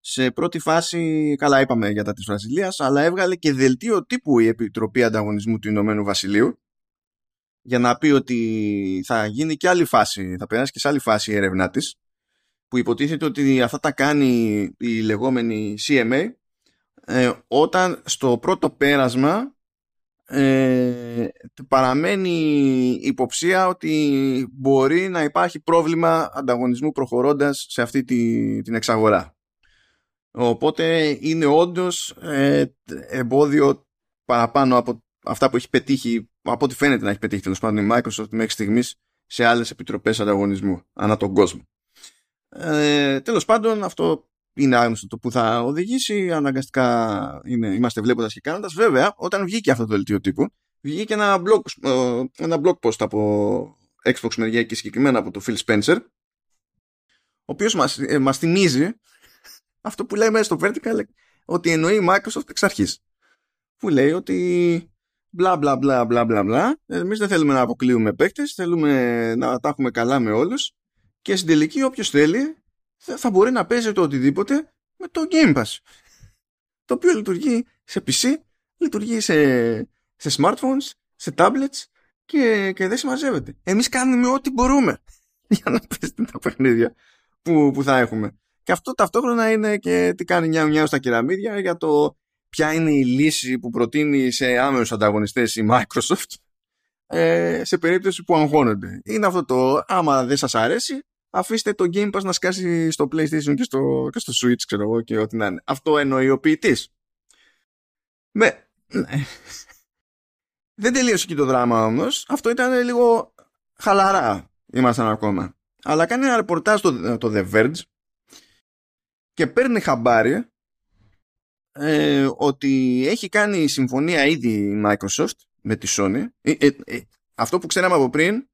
Σε πρώτη φάση, καλά είπαμε για τα της Βραζιλίας, αλλά έβγαλε και δελτίο τύπου η Επιτροπή Ανταγωνισμού του Ηνωμένου Βασιλείου για να πει ότι θα γίνει και άλλη φάση, θα περάσει και σε άλλη φάση η έρευνά της που υποτίθεται ότι αυτά τα κάνει η λεγόμενη CMA ε, όταν στο πρώτο πέρασμα ε, παραμένει υποψία ότι μπορεί να υπάρχει πρόβλημα ανταγωνισμού προχωρώντας σε αυτή τη, την εξαγορά. Οπότε είναι όντως ε, εμπόδιο παραπάνω από αυτά που έχει πετύχει από ό,τι φαίνεται να έχει πετύχει τέλος πάντων η Microsoft μέχρι στιγμής σε άλλες επιτροπές ανταγωνισμού ανά τον κόσμο. Ε, τέλος πάντων, αυτό είναι άγνωστο το που θα οδηγήσει. Αναγκαστικά είναι, είμαστε βλέποντας και κάνοντας. Βέβαια, όταν βγήκε αυτό το δελτίο τύπου, βγήκε ένα blog, ε, ένα blog post από Xbox μεριά και συγκεκριμένα από το Phil Spencer, ο οποίος μας ε, μας θυμίζει αυτό που λέμε στο Vertical ότι εννοεί η Microsoft εξ αρχής. Που λέει ότι μπλα μπλα μπλα μπλα μπλα μπλα. Εμείς δεν θέλουμε να αποκλείουμε παίκτες, θέλουμε να τα έχουμε καλά με όλους και στην τελική όποιος θέλει θα μπορεί να παίζει το οτιδήποτε με το Game Pass. Το οποίο λειτουργεί σε PC, λειτουργεί σε, σε smartphones, σε tablets και, και δεν συμμαζεύεται. Εμείς κάνουμε ό,τι μπορούμε για να παίζετε τα παιχνίδια που, που θα έχουμε. Και αυτό ταυτόχρονα είναι και τι κάνει μια μια στα κεραμίδια για το ποια είναι η λύση που προτείνει σε άμεσους ανταγωνιστές η Microsoft ε, σε περίπτωση που αγχώνονται. Είναι αυτό το άμα δεν σας αρέσει αφήστε το Game Pass να σκάσει στο PlayStation και στο, και στο Switch ξέρω εγώ και ό,τι να είναι. Αυτό εννοεί ο ποιητής. Με... Ναι. δεν τελείωσε και το δράμα όμως. Αυτό ήταν λίγο χαλαρά. Ήμασταν ακόμα. Αλλά κάνει ένα ρεπορτάζ το, το The Verge και παίρνει χαμπάρι ε, ότι έχει κάνει συμφωνία ήδη η Microsoft με τη Sony. Ε, ε, ε, αυτό που ξέραμε από πριν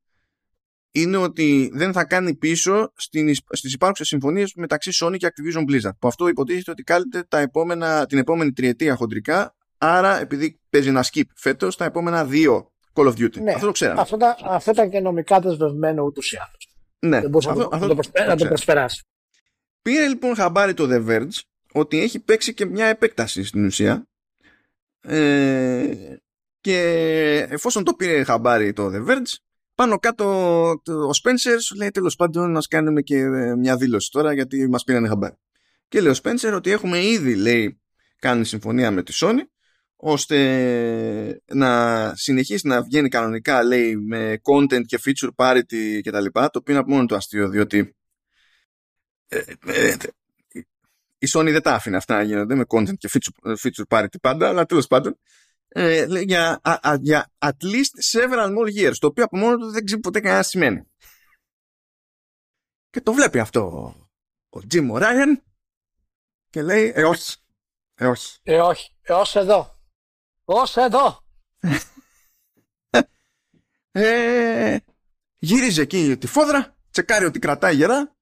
είναι ότι δεν θα κάνει πίσω στις, στις υπάρχουσες συμφωνίες μεταξύ Sony και Activision Blizzard. Που αυτό υποτίθεται ότι κάλυπτε τα επόμενα, την επόμενη τριετία χοντρικά. Άρα, επειδή παίζει ένα skip φέτος, τα επόμενα δύο Call of Duty. Ναι, αυτό το ξέραμε. Αυτό, αυτό ήταν και νομικά δεσμευμένο ούτως ή άλλως. Ναι, δεν μπορούσε αυτό, να, το, να το προσπεράσει. Πήρε λοιπόν χαμπάρι το The Verge ότι έχει παίξει και μια επέκταση στην ουσία. Ε, και εφόσον το πήρε χαμπάρι το The Verge πάνω κάτω ο Spencer σου λέει τέλος πάντων να κάνουμε και μια δήλωση τώρα γιατί μας πήραν χαμπάρι και λέει ο Spencer ότι έχουμε ήδη λέει κάνει συμφωνία με τη Sony ώστε να συνεχίσει να βγαίνει κανονικά λέει με content και feature parity και τα λοιπά το οποίο είναι από μόνο το αστείο διότι ε, ε, η Sony δεν τα άφηνε αυτά να γίνονται με content και feature, feature parity πάντα, αλλά τέλος πάντων ε, για, α, για at least several more years, το οποίο από μόνο του δεν ξέρει ποτέ κανένα σημαίνει. Και το βλέπει αυτό ο Jim O'Ryan και λέει ε όχι, ε όχι. Ε όχι, ε όχι εδώ. Όχι εδώ. ε, γύριζε εκεί τη φόδρα, τσεκάρει ότι κρατάει γερά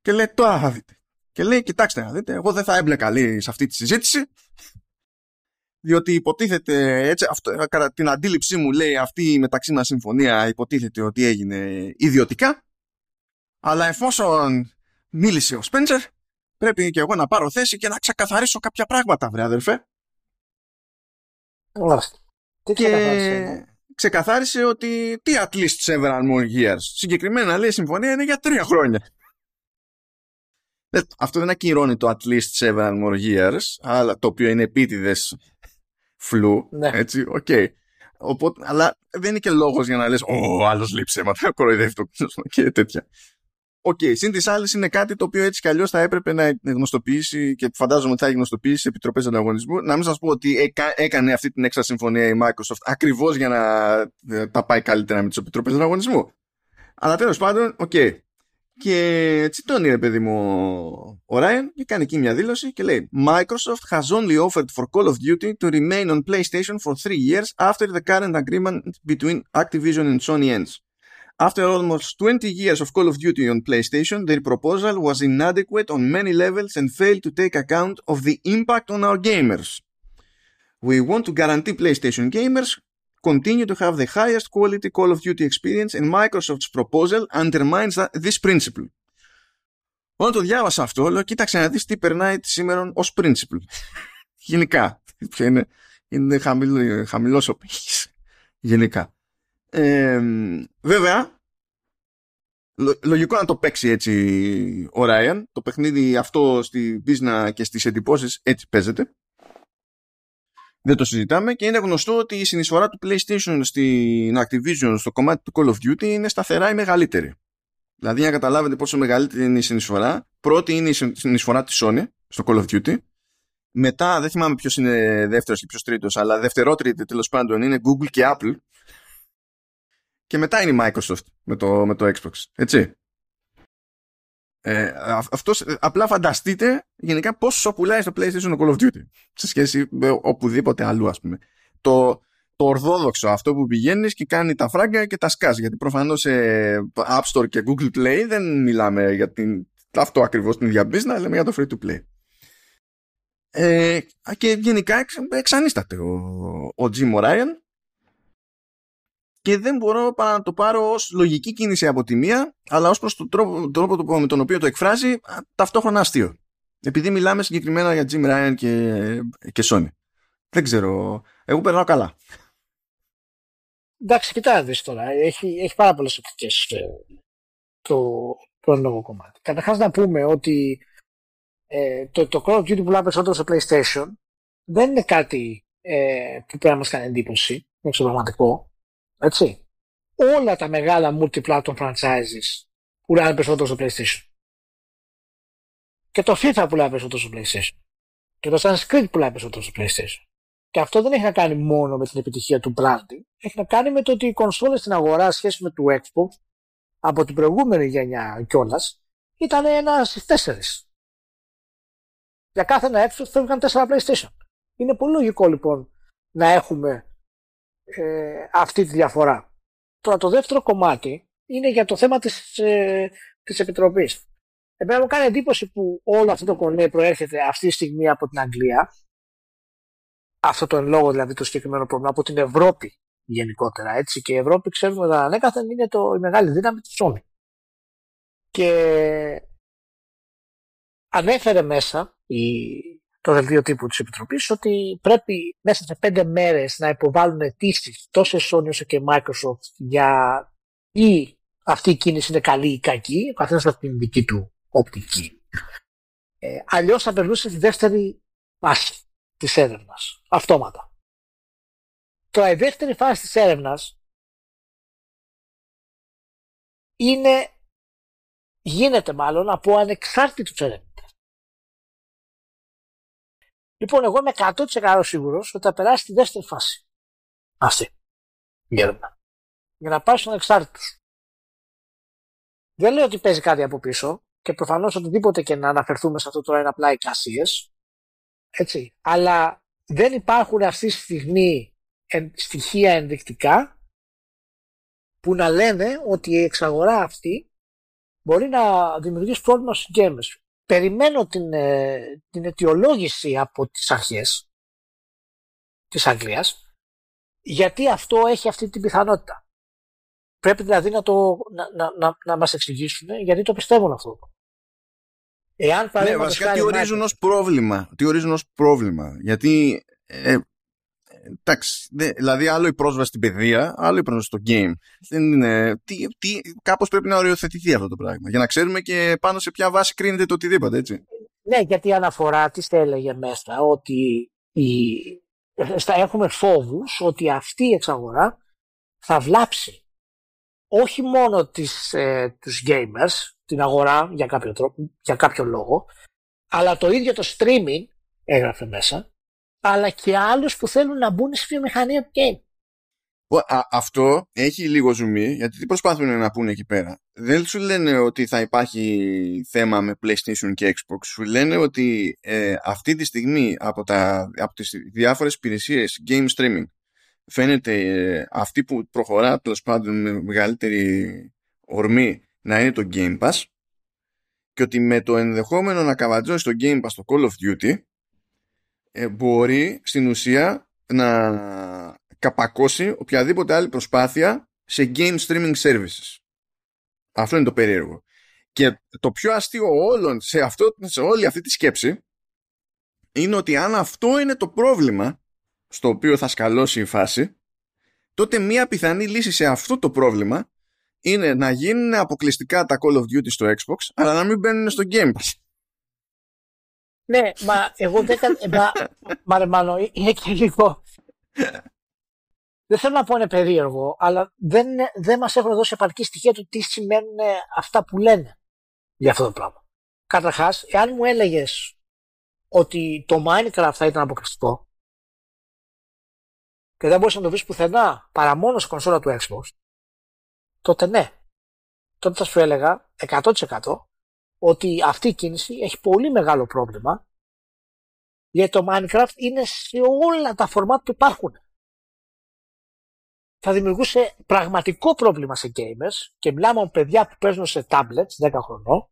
και λέει τώρα θα δείτε και λέει κοιτάξτε να δείτε εγώ δεν θα έμπλεκα λέει σε αυτή τη συζήτηση διότι υποτίθεται έτσι αυτό, κατά την αντίληψή μου λέει αυτή η μεταξύ μας συμφωνία υποτίθεται ότι έγινε ιδιωτικά αλλά εφόσον μίλησε ο Σπέντσερ πρέπει και εγώ να πάρω θέση και να ξεκαθαρίσω κάποια πράγματα βρε αδερφέ Τι και ξεκαθάρισε, ναι. ξεκαθάρισε ότι τι at least several more years. Συγκεκριμένα λέει η συμφωνία είναι για τρία χρόνια. Ε, Αυτό δεν ακυρώνει το at least several more years, αλλά το οποίο είναι επίτηδες φλου. Ναι. Έτσι, οκ. Οπότε, αλλά δεν είναι και λόγος για να λες «Ω, άλλος λέει ψέματα, κοροϊδεύει τον κόσμο» και τέτοια. Οκ, συν τοις άλλοις είναι κάτι το οποίο έτσι κι αλλιώς θα έπρεπε να γνωστοποιήσει και φαντάζομαι ότι θα έχει γνωστοποιήσει σε επιτροπές ανταγωνισμού. Να μην σας πω ότι έκα- έκανε αυτή την έξτρα συμφωνία η Microsoft ακριβώς για να ε, τα πάει καλύτερα με τις επιτροπές ανταγωνισμού. Αλλά τέλος πάντων, οκ. Και τσιτώνει ρε παιδί μου ο Ryan και κάνει εκεί μια δήλωση και λέει Microsoft has only offered for Call of Duty to remain on PlayStation for three years after the current agreement between Activision and Sony ends. After almost 20 years of Call of Duty on PlayStation, their proposal was inadequate on many levels and failed to take account of the impact on our gamers. We want to guarantee PlayStation gamers continue to have the highest quality Call of Duty experience and Microsoft's proposal undermines that, this principle. Όταν το διάβασα αυτό, λέω κοίταξε να δεις τι περνάει σήμερα ως principle. Γενικά. Ποιο είναι, είναι χαμηλό, χαμηλός ο πύχης. Γενικά. Ε, βέβαια, λο- λογικό να το παίξει έτσι ο Ράιαν. Το παιχνίδι αυτό στη πίσνα και στις εντυπώσεις έτσι παίζεται. Δεν το συζητάμε και είναι γνωστό ότι η συνεισφορά του PlayStation στην Activision στο κομμάτι του Call of Duty είναι σταθερά η μεγαλύτερη. Δηλαδή, για να καταλάβετε πόσο μεγαλύτερη είναι η συνεισφορά, πρώτη είναι η συνεισφορά της Sony στο Call of Duty. Μετά, δεν θυμάμαι ποιος είναι δεύτερος και ποιος τρίτος, αλλά δευτερότριτη τέλος πάντων είναι Google και Apple. Και μετά είναι η Microsoft με το, με το Xbox. Έτσι. Ε, α- αυτός, ε, απλά φανταστείτε γενικά πόσο πουλάει στο PlayStation το Call of Duty σε σχέση με οπουδήποτε αλλού ας πούμε. Το, το ορθόδοξο αυτό που πηγαίνεις και κάνει τα φράγκα και τα σκάς γιατί προφανώς σε App Store και Google Play δεν μιλάμε για την, αυτό ακριβώς την ίδια business λέμε για το free to play. Ε, και γενικά εξ, εξανίσταται ο, ο Jim O'Ryan και δεν μπορώ παρά να το πάρω ως λογική κίνηση από τη μία αλλά ως προς τον τρόπο, τρόπο το- με τον οποίο το εκφράζει α, ταυτόχρονα αστείο. Επειδή μιλάμε συγκεκριμένα για Jim Ryan και, και Sony. Δεν ξέρω. Εγώ περνάω καλά. Εντάξει, κοιτά δεις τώρα. Έχει, έχει πάρα πολλές οπτικές το, το εν λόγω κομμάτι. Καταρχάς να πούμε ότι ε, το, το Call of Duty που πουλάμε περισσότερο στο PlayStation δεν είναι κάτι ε, που πρέπει να μας κάνει εντύπωση. Είναι εξωπραγματικό. Έτσι. Όλα τα μεγάλα multi-platform franchises πουλάνε περισσότερο στο PlayStation. Και το FIFA πουλάει περισσότερο στο PlayStation. Και το Assassin's Creed πουλάει περισσότερο στο PlayStation. Και αυτό δεν έχει να κάνει μόνο με την επιτυχία του branding. Έχει να κάνει με το ότι οι κονσόλες στην αγορά σχέση με του Xbox από την προηγούμενη γενιά κιόλας ήταν ένας στις τέσσερις. Για κάθε ένα Xbox θα βγήκαν τέσσερα PlayStation. Είναι πολύ λογικό λοιπόν να έχουμε ε, αυτή τη διαφορά. Τώρα το δεύτερο κομμάτι είναι για το θέμα της, ε, της Επιτροπής. Εμένα μου κάνει εντύπωση που όλο αυτό το κονέ προέρχεται αυτή τη στιγμή από την Αγγλία. Αυτό το εν λόγω δηλαδή το συγκεκριμένο πρόβλημα από την Ευρώπη γενικότερα. Έτσι. Και η Ευρώπη ξέρουμε ότι ανέκαθεν είναι το, η μεγάλη δύναμη της Sony. Και ανέφερε μέσα η, το δελτίο τύπου της Επιτροπής ότι πρέπει μέσα σε πέντε μέρες να υποβάλουν αιτήσεις τόσο Sony όσο και Microsoft για ή αυτή η κίνηση είναι καλή ή κακή, ο καθένας από την δική του οπτική. Ε, αλλιώς θα περνούσε στη δεύτερη φάση της έρευνας, αυτόματα. Τώρα η δεύτερη φάση της έρευνας είναι, γίνεται μάλλον από ανεξάρτητους ερευνητές. Λοιπόν, εγώ είμαι 100% σίγουρος ότι θα περάσει στη δεύτερη φάση. Αυτή. Η έρευνα. Για να πάει στους ανεξάρτητους. Δεν λέω ότι παίζει κάτι από πίσω και προφανώς οτιδήποτε και να αναφερθούμε σε αυτό τώρα είναι απλά εικασίες. Έτσι. Αλλά δεν υπάρχουν αυτή τη στιγμή εν, στοιχεία ενδεικτικά που να λένε ότι η εξαγορά αυτή μπορεί να δημιουργήσει πρόβλημα στους gamers. Περιμένω την, ε, την αιτιολόγηση από τις αρχές της Αγγλίας γιατί αυτό έχει αυτή την πιθανότητα. Πρέπει δηλαδή να, το, να, να, να, να μας εξηγήσουν γιατί το πιστεύουν αυτό. Εάν Ναι, παραδείγματος βασικά χάρη τι ορίζουν Microsoft- ως πρόβλημα. Τι ορίζουν ως πρόβλημα. Γιατί ε, εντάξει, δηλαδή άλλο η πρόσβαση στην παιδεία, άλλο η πρόσβαση στο game. Δεν είναι, τι, τι, κάπως πρέπει να οριοθετηθεί αυτό το πράγμα, για να ξέρουμε και πάνω σε ποια βάση κρίνεται το οτιδήποτε, έτσι. Ναι, γιατί η αναφορά της έλεγε μέσα ότι η, θα έχουμε φόβους ότι αυτή η εξαγορά θα βλάψει όχι μόνο τις, ε, τους gamers, την αγορά για κάποιο, τρόπο, για κάποιο λόγο, αλλά το ίδιο το streaming έγραφε μέσα, αλλά και άλλους που θέλουν να μπουν στη βιομηχανία του game. αυτό έχει λίγο ζουμί, γιατί τι προσπάθουν να πούνε εκεί πέρα. Δεν σου λένε ότι θα υπάρχει θέμα με PlayStation και Xbox. Σου λένε ότι ε, αυτή τη στιγμή από, τα, από τις διάφορες υπηρεσίες game streaming φαίνεται ε, αυτή που προχωρά τέλος πάντων με μεγαλύτερη ορμή να είναι το Game Pass και ότι με το ενδεχόμενο να καβατζώσει το Game Pass το Call of Duty ε, μπορεί στην ουσία να καπακώσει οποιαδήποτε άλλη προσπάθεια σε game streaming services. Αυτό είναι το περίεργο. Και το πιο αστείο όλων σε, αυτό, σε όλη αυτή τη σκέψη είναι ότι αν αυτό είναι το πρόβλημα στο οποίο θα σκαλώσει η φάση, τότε μία πιθανή λύση σε αυτό το πρόβλημα είναι να γίνουν αποκλειστικά τα Call of Duty στο Xbox, αλλά να μην μπαίνουν στο Game Pass. Ναι, μα εγώ δεν μα, μα ρε μάλλον, είναι και λίγο... δεν θέλω να πω είναι περίεργο, αλλά δεν, δεν μας έχουν δώσει επαρκή στοιχεία του τι σημαίνουν αυτά που λένε για αυτό το πράγμα. Καταρχάς, εάν μου έλεγες ότι το Minecraft θα ήταν αποκλειστικό, και δεν μπορούσες να το βρεις πουθενά παρά μόνο σε κονσόλα του Xbox, τότε ναι. Τότε θα σου έλεγα 100% ότι αυτή η κίνηση έχει πολύ μεγάλο πρόβλημα γιατί το Minecraft είναι σε όλα τα φορμάτ που υπάρχουν. Θα δημιουργούσε πραγματικό πρόβλημα σε gamers και μιλάμε με παιδιά που παίζουν σε tablets 10 χρονών,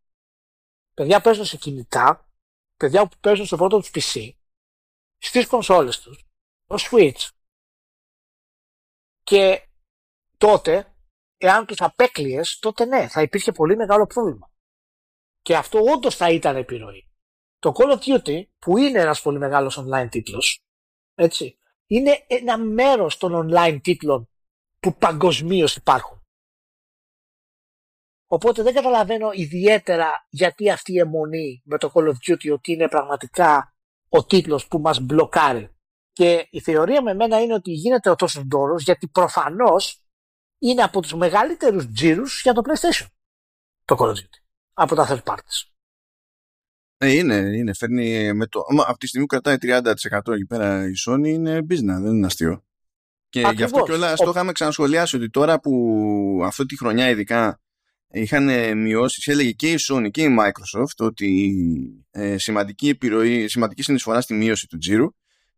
παιδιά που παίζουν σε κινητά, παιδιά που παίζουν στο πρώτο τους PC, στις κονσόλες τους, το Switch, και τότε, εάν τους απέκλειες, τότε ναι, θα υπήρχε πολύ μεγάλο πρόβλημα. Και αυτό όντως θα ήταν επιρροή. Το Call of Duty, που είναι ένας πολύ μεγάλος online τίτλος, έτσι, είναι ένα μέρος των online τίτλων που παγκοσμίως υπάρχουν. Οπότε δεν καταλαβαίνω ιδιαίτερα γιατί αυτή η αιμονή με το Call of Duty ότι είναι πραγματικά ο τίτλος που μας μπλοκάρει και η θεωρία με μένα είναι ότι γίνεται ο τόσος ντόρος γιατί προφανώς είναι από τους μεγαλύτερους τζίρους για το PlayStation. Το Call of Duty. Από τα third parties. Ε, είναι, είναι. Φέρνει με το. Από τη στιγμή που κρατάει 30% εκεί πέρα η Sony είναι business, δεν είναι αστείο. Και Ακριβώς. γι' αυτό κιόλας ο... το είχαμε ξανασχολιάσει ότι τώρα που αυτή τη χρονιά ειδικά είχαν μειώσει, έλεγε και η Sony και η Microsoft ότι ε, σημαντική επιρροή, σημαντική συνεισφορά στη μείωση του τζίρου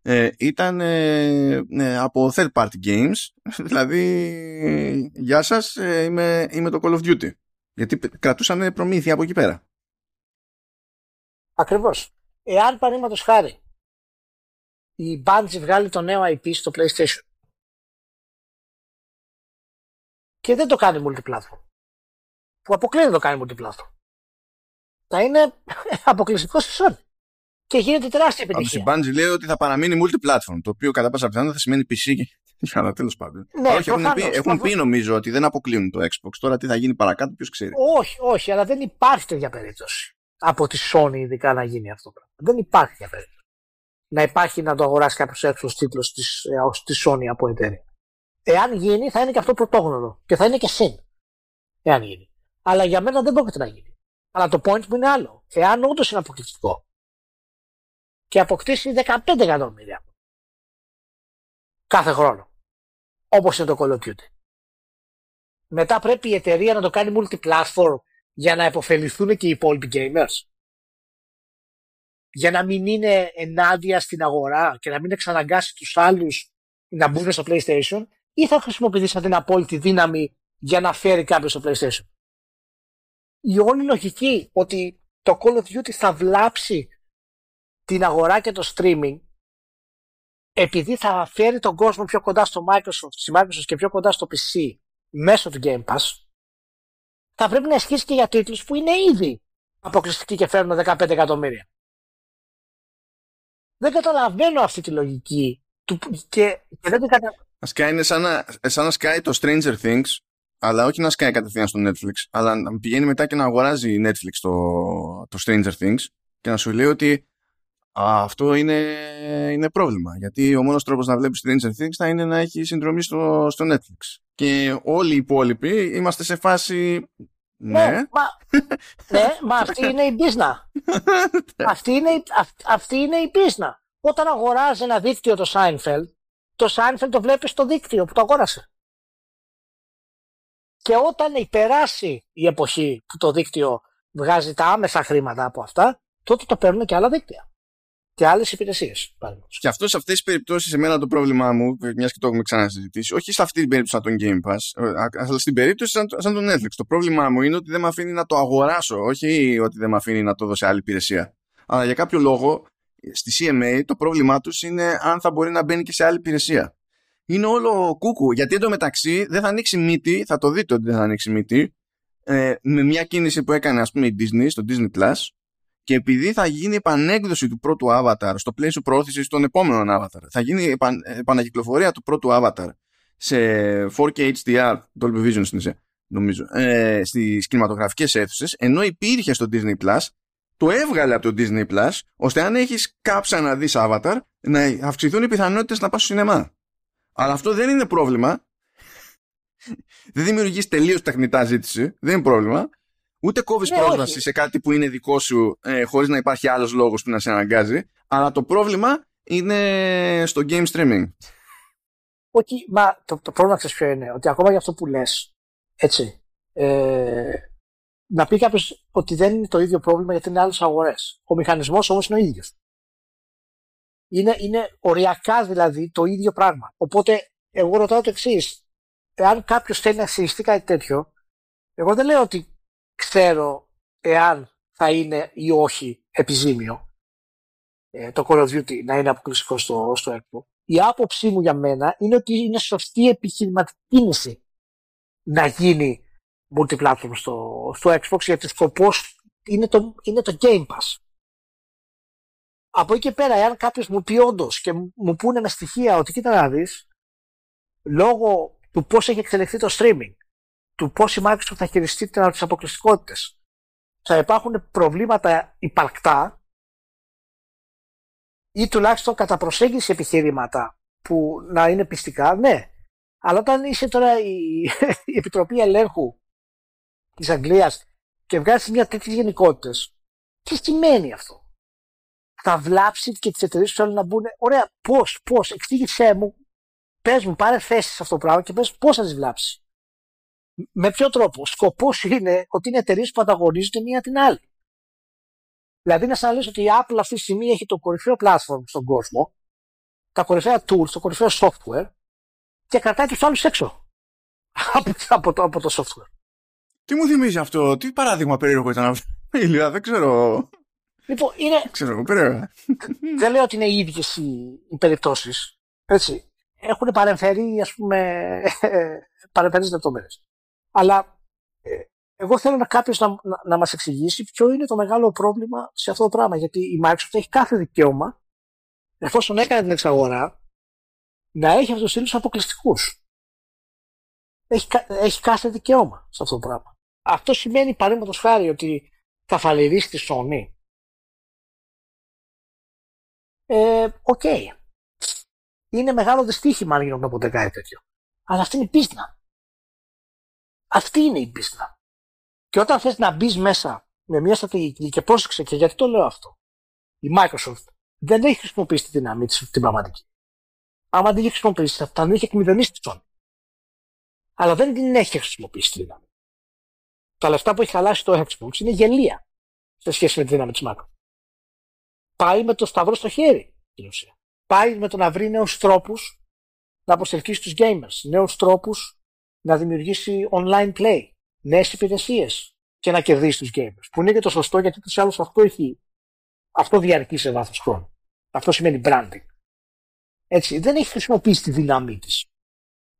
ε, ήταν ε, ε, από third party games δηλαδή γεια σας ε, είμαι, είμαι το Call of Duty γιατί κρατούσαν προμήθεια από εκεί πέρα Ακριβώς εάν παρήματος χάρη η Bungie βγάλει το νέο IP στο PlayStation και δεν το κάνει multiplatform που αποκλείεται να το κάνει multiplatform θα είναι αποκλειστικό στη Sony και γίνεται τεράστια επιτυχία. Από την Bungie λέει ότι θα παραμείνει multi-platform, το οποίο κατά πάσα πιθανότητα θα σημαίνει PC και αλλά τέλος πάντων. Ναι, όχι, έχουν, πει, έχουν πει νομίζω ότι δεν αποκλείουν το Xbox. Τώρα τι θα γίνει παρακάτω, ποιος ξέρει. Όχι, όχι, αλλά δεν υπάρχει τέτοια περίπτωση. Από τη Sony ειδικά να γίνει αυτό. Δεν υπάρχει τέτοια περίπτωση. Να υπάρχει να το αγοράσει κάποιος έξω τίτλο της ε, Sony από εταιρεία. Εάν γίνει, θα είναι και αυτό πρωτόγνωρο. Και θα είναι και συν. Εάν γίνει. Αλλά για μένα δεν πρόκειται να γίνει. Αλλά το point μου είναι άλλο. Εάν όντως είναι αποκλειστικό και αποκτήσει 15 εκατομμύρια κάθε χρόνο. Όπως είναι το Call of Duty. Μετά πρέπει η εταιρεία να το κάνει multi-platform για να επωφεληθούν και οι υπόλοιποι gamers. Για να μην είναι ενάντια στην αγορά και να μην εξαναγκάσει τους άλλους να μπουν στο PlayStation ή θα χρησιμοποιήσει την απόλυτη δύναμη για να φέρει κάποιος στο PlayStation. Η όλη λογική ότι το Call of Duty θα βλάψει την αγορά και το streaming επειδή θα φέρει τον κόσμο πιο κοντά στο Microsoft, στη Microsoft και πιο κοντά στο PC μέσω του Game Pass θα πρέπει να ισχύσει και για τίτλους που είναι ήδη αποκλειστικοί και φέρνουν 15 εκατομμύρια. Δεν καταλαβαίνω αυτή τη λογική Του, και, και δεν κατα... Σκάει είναι σαν να, σαν να σκάει το Stranger Things, αλλά όχι να σκάει κατευθείαν στο Netflix, αλλά να πηγαίνει μετά και να αγοράζει Netflix το, το Stranger Things και να σου λέει ότι αυτό είναι, είναι πρόβλημα. Γιατί ο μόνος τρόπος να βλέπεις Stranger Things θα είναι να έχεις συνδρομή στο, στο Netflix. Και όλοι οι υπόλοιποι είμαστε σε φάση... Ναι, ναι μα, ναι, μα αυτή είναι η πίσνα. αυτή, είναι, αυτή είναι η πίσνα. Όταν αγοράζει ένα δίκτυο το Seinfeld, το Seinfeld το βλέπεις στο δίκτυο που το αγόρασε. Και όταν υπεράσει η εποχή που το δίκτυο βγάζει τα άμεσα χρήματα από αυτά, τότε το παίρνουν και άλλα δίκτυα και άλλες υπηρεσίες. Και αυτός σε αυτές τις περιπτώσεις, εμένα το πρόβλημά μου, μιας και το έχουμε ξανασυζητήσει, όχι σε αυτή την περίπτωση σαν τον Game Pass, ε, αλλά στην περίπτωση σαν, σαν τον Netflix. Το πρόβλημά μου είναι ότι δεν με αφήνει να το αγοράσω, όχι ότι δεν με αφήνει να το δω σε άλλη υπηρεσία. Αλλά για κάποιο λόγο, στη CMA το πρόβλημά τους είναι αν θα μπορεί να μπαίνει και σε άλλη υπηρεσία. Είναι όλο κούκου. Γιατί εντωμεταξύ δεν θα ανοίξει μύτη, θα το δείτε ότι δεν θα ανοίξει μύτη, ε, με μια κίνηση που έκανε, ας πούμε, η Disney στο Disney Plus, και επειδή θα γίνει επανέκδοση του πρώτου Avatar στο πλαίσιο προώθησης των επόμενων Avatar, θα γίνει επαν, επανακυκλοφορία του πρώτου Avatar σε 4K HDR, Dolby Vision στην ουσία, νομίζω, ε, στις κινηματογραφικές αίθουσες, ενώ υπήρχε στο Disney Plus, το έβγαλε από το Disney Plus, ώστε αν έχεις κάψα να δεις Avatar, να αυξηθούν οι πιθανότητες να πας στο σινεμά. Αλλά αυτό δεν είναι πρόβλημα. δεν δημιουργείς τελείως τεχνητά ζήτηση. Δεν είναι πρόβλημα. Ούτε κόβεις ναι, πρόσβαση σε κάτι που είναι δικό σου ε, χωρίς να υπάρχει άλλος λόγος που να σε αναγκάζει. Αλλά το πρόβλημα είναι στο game streaming. Όχι, μα το, το πρόβλημα ξέρεις ποιο είναι; Ότι ακόμα για αυτό που λες, έτσι. Ε, να πει κάποιος ότι δεν είναι το ίδιο πρόβλημα γιατί είναι άλλες αγορές. Ο μηχανισμός όμως είναι ο ίδιος. Είναι, είναι οριακά δηλαδή το ίδιο πράγμα. Οπότε, εγώ ρωτάω το εξής. Εάν κάποιος θέλει να συζητήσει κάτι τέτοιο, εγώ δεν λέω ότι ξέρω εάν θα είναι ή όχι επιζήμιο ε, το Call of Duty να είναι αποκλειστικό στο, στο Xbox. Η άποψή μου για μένα είναι ότι είναι σωστή επιχειρηματική κίνηση να γίνει multiplatform στο, στο Xbox γιατί σκοπός είναι το, είναι το Game Pass. Από εκεί και πέρα, εάν κάποιος μου πει όντως και μου πούνε με στοιχεία ότι κοίτα να δεις, λόγω του πώς έχει εξελιχθεί το streaming, του πώς η Microsoft θα χειριστεί τις αποκλειστικότητες. Θα υπάρχουν προβλήματα υπαρκτά ή τουλάχιστον κατά προσέγγιση επιχειρήματα που να είναι πιστικά, ναι. Αλλά όταν είσαι τώρα η, η Επιτροπή Ελέγχου της Αγγλίας και βγάζεις μια τέτοιες γενικότητες, τι σημαίνει αυτό; Θα βλάψει και τις εταιρείες που θέλουν να μπουν. Ωραία, πώς, πώς, εξήγησέ μου, πες μου, πάρε θέση σε αυτό το πράγμα και πες πώς θα τις βλάψει. Με ποιο τρόπο; Σκοπός είναι ότι είναι εταιρείες που ανταγωνίζονται μία την άλλη. Δηλαδή να σα ότι η Apple αυτή τη στιγμή έχει το κορυφαίο platform στον κόσμο, τα κορυφαία tools, το κορυφαίο software και κρατάει τους άλλους έξω από, το, από το software. Τι μου θυμίζει αυτό, τι παράδειγμα περίεργο ήταν αυτό. Ηλία, δεν ξέρω. Λοιπόν, είναι. Ξέρω, περίεργα. δεν λέω ότι είναι οι ίδιες οι, οι περιπτώσεις. Έτσι. Έχουν παρεμφερεί, ας πούμε, παρεμφερείς λεπτομέρειες. Αλλά ε, εγώ θέλω να κάποιος να, να, να μας εξηγήσει ποιο είναι το μεγάλο πρόβλημα σε αυτό το πράγμα. Γιατί η Microsoft έχει κάθε δικαίωμα, εφόσον έκανε την εξαγορά, να έχει αυτούς τους τίτλους αποκλειστικούς. Έχει, έχει κάθε δικαίωμα σε αυτό το πράγμα. Αυτό σημαίνει παραδείγματος χάρη ότι θα φαλιρίσει τη Sony. Ε, OK. Okay. Είναι μεγάλο δυστύχημα αν γίνονταν ποτέ κάτι τέτοιο. Αλλά αυτή είναι η πίστα. Αυτή είναι η πίστα. Και όταν θες να μπεις μέσα με μια στρατηγική, και πρόσεξε και γιατί το λέω αυτό, η Microsoft δεν έχει χρησιμοποιήσει τη δύναμή της την πραγματική. Άμα δεν είχε χρησιμοποιήσει, θα την είχε εκμηδενήσει τη Sony. Αλλά δεν την έχει χρησιμοποιήσει τη δύναμη. Τα λεφτά που έχει χαλάσει το Xbox είναι γελία σε σχέση με τη δύναμη της Microsoft. Πάει με το σταυρό στο χέρι, στην ουσία. Πάει με το να βρει νέους τρόπους να αποσελκύσει τους gamers, νέους τρόπους να δημιουργήσει online play, νέες υπηρεσίες και να κερδίσει τους gamers. Που είναι και το σωστό γιατί τους άλλους αυτό έχει. Αυτό διαρκεί σε βάθος χρόνου. Αυτό σημαίνει branding. Έτσι, δεν έχει χρησιμοποιήσει τη δύναμή της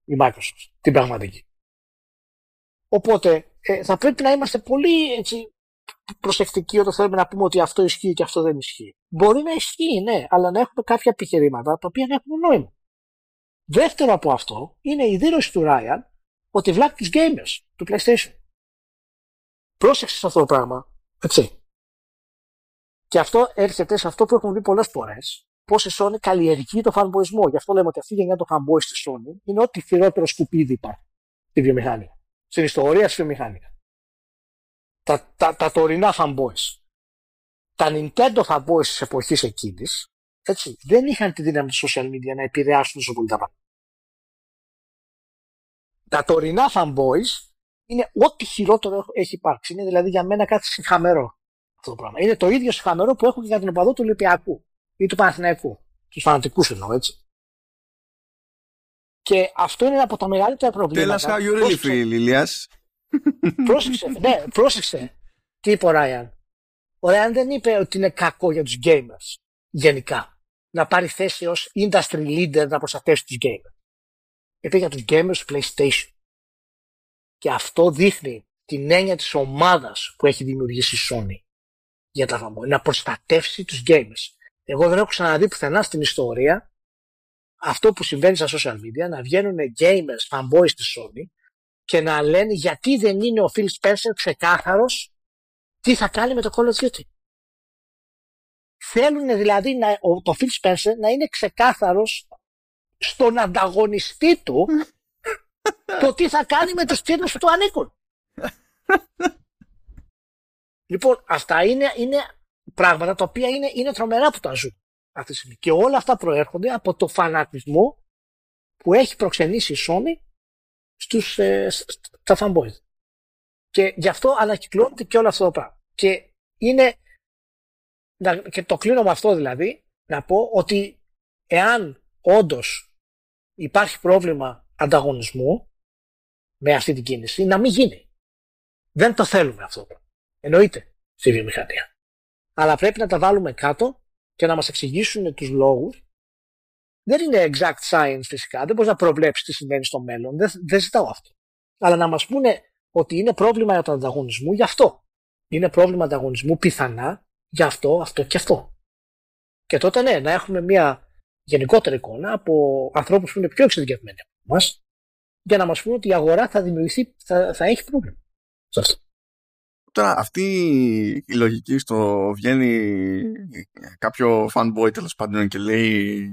η Microsoft, την πραγματική. Οπότε ε, θα πρέπει να είμαστε πολύ έτσι, προσεκτικοί όταν θέλουμε να πούμε ότι αυτό ισχύει και αυτό δεν ισχύει. Μπορεί να ισχύει, ναι, αλλά να έχουμε κάποια επιχειρήματα τα οποία να έχουν νόημα. Δεύτερο από αυτό είναι η δήλωση του Ryan ότι βλάπτει τους gamers του PlayStation. Πρόσεξε αυτό το πράγμα. Έτσι. Και αυτό έρχεται σε αυτό που έχουμε δει πολλές φορές. Πώς η Sony καλλιεργεί το φανμποϊσμό. Γι' αυτό λέμε ότι αυτή η γενιά των fanboys στη Sony είναι ό,τι χειρότερο σκουπίδι υπάρχει στη βιομηχανία. Στην ιστορία της βιομηχανίας. Τα, τα, τα τωρινά fanboys. Τα Nintendo fanboys της εποχής εκείνης έτσι, δεν είχαν τη δύναμη του social media να επηρεάσουν τόσο πολύ τα πράγματα. Τα τωρινά fanboys είναι ό,τι χειρότερο έχει υπάρξει. Είναι δηλαδή για μένα κάτι συγχαμερό αυτό το πράγμα. Είναι το ίδιο συγχαμερό που έχουν και για τον οπαδό του Ολυμπιακού ή του Παναθηναϊκού. Τους φανατικούς εννοώ, έτσι. Και αυτό είναι ένα από τα μεγαλύτερα προβλήματα. Tell us how you really feel, Ilias. Πρόσεξε, ναι, πρόσεξε. Τι είπε ο Ράιαν; Ο Ράιαν δεν είπε ότι είναι κακό για τους gamers γενικά. Να πάρει θέση ως industry leader να προστατεύσει τους gamers. Είπε για τους gamers PlayStation. Και αυτό δείχνει την έννοια της ομάδας που έχει δημιουργήσει η Sony για τα fanboy. Να προστατεύσει τους gamers. Εγώ δεν έχω ξαναδεί πουθενά στην ιστορία αυτό που συμβαίνει στα social media, να βγαίνουν gamers, fanboys της Sony και να λένε γιατί δεν είναι ο Phil Spencer ξεκάθαρος τι θα κάνει με το Call of Duty. Θέλουν δηλαδή να, το Phil Spencer να είναι ξεκάθαρος στον ανταγωνιστή του το τι θα κάνει με τους τίτλους που του ανήκουν. λοιπόν, αυτά είναι, είναι πράγματα τα οποία είναι, είναι τρομερά που τα ζουν αυτή τη στιγμή. Και όλα αυτά προέρχονται από το φανατισμό που έχει προξενήσει η Sony στους, ε, στα fanboys. Και γι' αυτό ανακυκλώνεται και όλο αυτό το πράγμα. Και είναι, και το κλείνω με αυτό δηλαδή, να πω ότι εάν όντως υπάρχει πρόβλημα ανταγωνισμού με αυτή την κίνηση, να μην γίνει. Δεν το θέλουμε αυτό. Εννοείται στη βιομηχανία. Αλλά πρέπει να τα βάλουμε κάτω και να μας εξηγήσουν τους λόγους. Δεν είναι exact science φυσικά, δεν μπορείς να προβλέψεις τι συμβαίνει στο μέλλον, δεν, δεν ζητάω αυτό. Αλλά να μας πούνε ότι είναι πρόβλημα για τον ανταγωνισμό γι' αυτό. Είναι πρόβλημα ανταγωνισμού πιθανά για αυτό, αυτό και αυτό. Και τότε ναι, να έχουμε μια γενικότερη εικόνα από ανθρώπους που είναι πιο εξειδικευμένοι από εμάς για να μας πούνε ότι η αγορά θα δημιουργηθεί, θα, θα έχει πρόβλημα. Τώρα αυτή η λογική στο βγαίνει κάποιο fanboy τέλος πάντων και λέει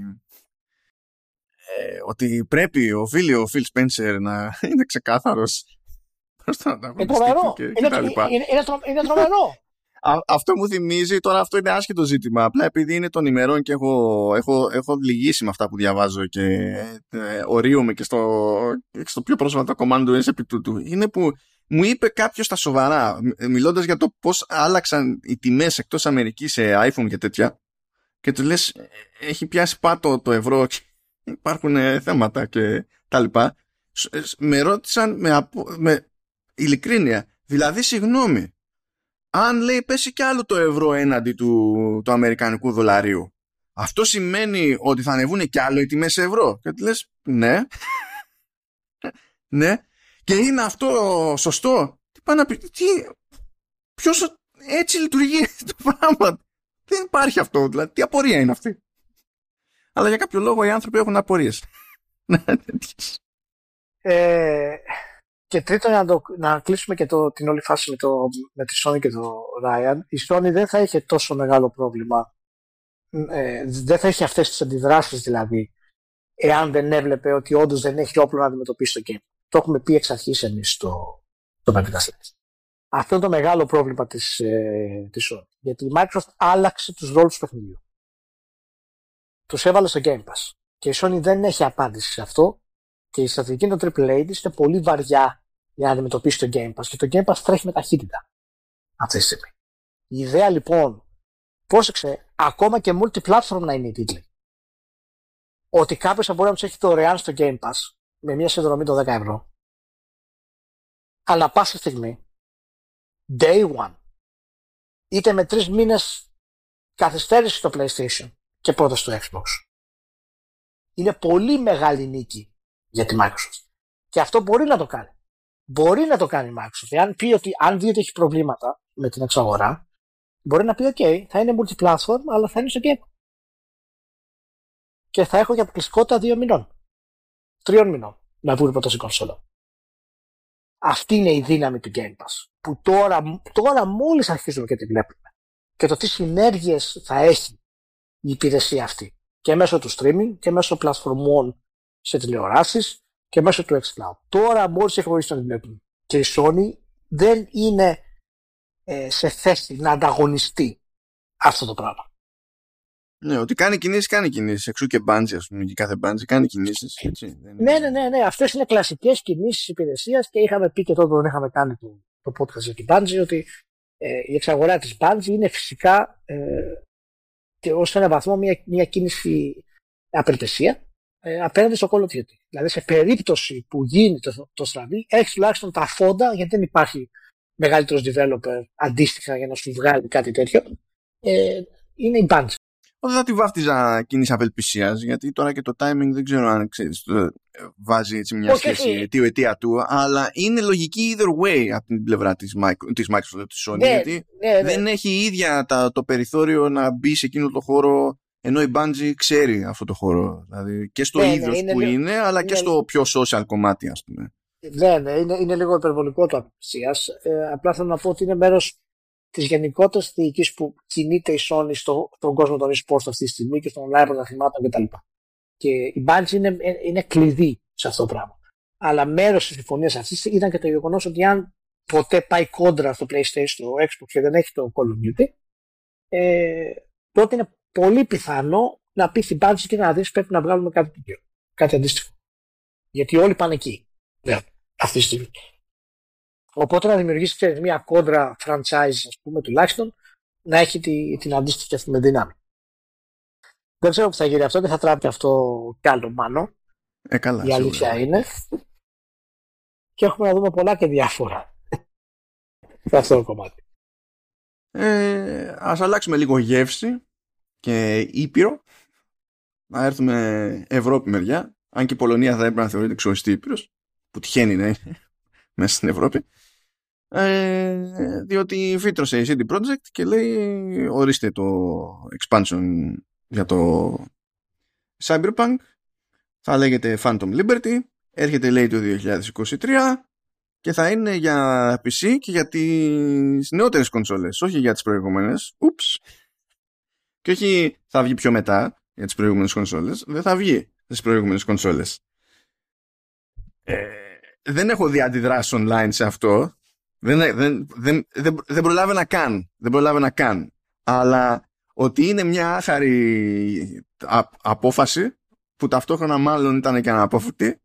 ε, ότι πρέπει ο φίλοι ο Phil Spencer να είναι ξεκάθαρος. Προς τον ανταγωνιστή και, είναι, είναι, είναι, είναι τρομερό. αυτό μου θυμίζει, τώρα αυτό είναι άσχετο ζήτημα. Απλά επειδή είναι των ημερών και έχω, έχω, έχω λυγίσει με αυτά που διαβάζω και ε, ορίομαι και στο, στο πιο πρόσφατο command του επί τούτου. Είναι που μου είπε κάποιος στα σοβαρά, μιλώντας για το πώς άλλαξαν οι τιμές εκτός Αμερικής σε iPhone και τέτοια, και του λες, έχει πιάσει πάτο το ευρώ και υπάρχουν ε, θέματα και τα λοιπά. Ε, με ρώτησαν με, με ειλικρίνεια, δηλαδή συγγνώμη, αν λέει πέσει κι άλλο το ευρώ έναντι του, του αμερικανικού δολαρίου, αυτό σημαίνει ότι θα ανεβούν κι άλλο οι τιμές σε ευρώ. Και του λες, ναι, ναι, και είναι αυτό σωστό. Τι πάει να πει, τι, ποιος έτσι λειτουργεί το πράγμα. Δεν υπάρχει αυτό, δηλαδή, τι απορία είναι αυτή. Αλλά για κάποιο λόγο οι άνθρωποι έχουν απορίες. Ναι, ε, και τρίτον, να, το, να κλείσουμε και το, την όλη φάση με, το, με τη Sony και το Ryan. Η Sony δεν θα είχε τόσο μεγάλο πρόβλημα. Ε, δεν θα είχε αυτές τις αντιδράσεις δηλαδή, εάν δεν έβλεπε ότι όντως δεν έχει όπλο να αντιμετωπίσει το game. Το έχουμε πει εξ αρχής εμείς στο, στο Αυτό είναι το μεγάλο πρόβλημα της ε, της Sony. Γιατί η Microsoft άλλαξε τους ρόλους του παιχνιδιού. Τους έβαλε στο Game Pass. Και η Sony δεν έχει απάντηση σε αυτό. Και η στρατηγική των AAA της είναι πολύ βαριά για να αντιμετωπίσει το Game Pass. Και το Game Pass τρέχει με ταχύτητα αυτή τη στιγμή. Η ιδέα λοιπόν, πρόσεξε, ακόμα και multiplatform να είναι η τίτλη. Ότι κάποιος θα μπορεί να τους έχει δωρεάν στο Game Pass με μια συνδρομή των 10 ευρώ. Αλλά πάσα στιγμή, day one, είτε με τρεις μήνες καθυστέρηση στο PlayStation και πρώτα στο Xbox. Είναι πολύ μεγάλη νίκη για τη Microsoft. Και αυτό μπορεί να το κάνει. Μπορεί να το κάνει η Microsoft. Εάν πει ότι αν δει ότι έχει προβλήματα με την εξαγορά, μπορεί να πει: OK, θα είναι multiplatform, αλλά θα είναι στο Game. Και θα έχω και αποκλειστικότητα δύο μηνών τριών μηνών να βγουν πρώτα στην κονσόλα. Αυτή είναι η δύναμη του Game Pass. Που τώρα, τώρα μόλις αρχίζουμε και τη βλέπουμε. Και το τι συνέργειες θα έχει η υπηρεσία αυτή. Και μέσω του streaming και μέσω πλατφορμών σε τηλεοράσεις και μέσω του xCloud. Τώρα μόλις έχει γνωρίσει να τη βλέπουμε. Και η Sony δεν είναι ε, σε θέση να ανταγωνιστεί αυτό το πράγμα. Ναι, ότι κάνει κινήσεις, κάνει κινήσεις. Εξού και μπάντζι, ας πούμε, και κάθε μπάντζι κάνει κινήσεις. Ναι, ναι, ναι, ναι. Αυτές είναι κλασικές κινήσεις υπηρεσίας και είχαμε πει και τότε όταν είχαμε κάνει το, το podcast για την μπάντζι ότι ε, η εξαγορά της μπάντζι είναι φυσικά ε, και ως ένα βαθμό μια, μια κίνηση απελπισία ε, απέναντι στο Call of Duty. Δηλαδή σε περίπτωση που γίνει το, το στραβή, έχεις τουλάχιστον τα φόντα γιατί δεν υπάρχει μεγαλύτερος developer αντίστοιχα για να σου βγάλει κάτι τέτοιο. Ε, είναι η Bungie. Δεν θα τη βάφτιζα κίνηση απελπισίας, γιατί τώρα και το timing δεν ξέρω αν ξέρεις, το, βάζει έτσι μια σχέση αιτίου αιτία του, αλλά είναι λογική either way από την πλευρά της, της Microsoft της Sony, Ναι, γιατί ναι, ναι. δεν έχει η ίδια τα, το περιθώριο να μπει σε εκείνο το χώρο ενώ η Bungie ξέρει αυτό το χώρο. Δηλαδή και στο Ναι, ναι, είδος είναι που λίγο- είναι, αλλά και είναι- στο πιο social κομμάτι, ας πούμε. Ναι, ναι, είναι, είναι λίγο υπερβολικό το απελπισία. Ε, απλά θέλω να πω ότι είναι μέρος της γενικότερης διοίκησης που κινείται η Sony στο, στον κόσμο των e-sports αυτή τη στιγμή και των live πρωταθλημάτων κτλ. Και η Bungie είναι, είναι κλειδί σε αυτό το πράγμα. Αλλά μέρος της συμφωνίας αυτής ήταν και το γεγονός ότι αν ποτέ πάει κόντρα στο PlayStation, στο Xbox και δεν έχει το Call of Duty, ε, τότε είναι πολύ πιθανό να πει στην Bungie και να δεις πρέπει να βγάλουμε κάτι τέτοιο. Κάτι αντίστοιχο. Γιατί όλοι πάνε εκεί. Ναι, αυτή τη στιγμή. Οπότε να δημιουργήσει ξέρεις, μια κόντρα franchise, ας πούμε, τουλάχιστον, να έχει τη, την αντίστοιχη αυτή με δύναμη. Δεν ξέρω που θα γίνει αυτό, δεν θα τράπει αυτό κι άλλο μάνο. Ε, καλά. Η αλήθεια σίγουρα. είναι. Και έχουμε να δούμε πολλά και διάφορα. σε αυτό το κομμάτι. Ε, ας αλλάξουμε λίγο γεύση και Ήπειρο. Να έρθουμε Ευρώπη μεριά. Αν και η Πολωνία θα έπρεπε να θεωρείται ξεχωριστή Ήπειρος, που τυχαίνει να είναι μέσα στην Ευρώπη. Ε, διότι φύτρωσε η CD Projekt και λέει ορίστε το expansion για το Cyberpunk θα λέγεται Phantom Liberty έρχεται λέει το 2023 και θα είναι για PC και για τις νεότερες κονσόλες, όχι για τις προηγούμενες. Ούψ. Και όχι θα βγει πιο μετά για τις προηγούμενες κονσόλες, δεν θα βγει στις προηγούμενες κονσόλες. Ε, δεν έχω δει αντιδράσεις online σε αυτό. Δεν, δεν, δεν, δεν, δεν προλάβαινα καν. Δεν προλάβαινα καν. Αλλά ότι είναι μια άχαρη α- απόφαση που ταυτόχρονα μάλλον ήταν και αναπόφευκτη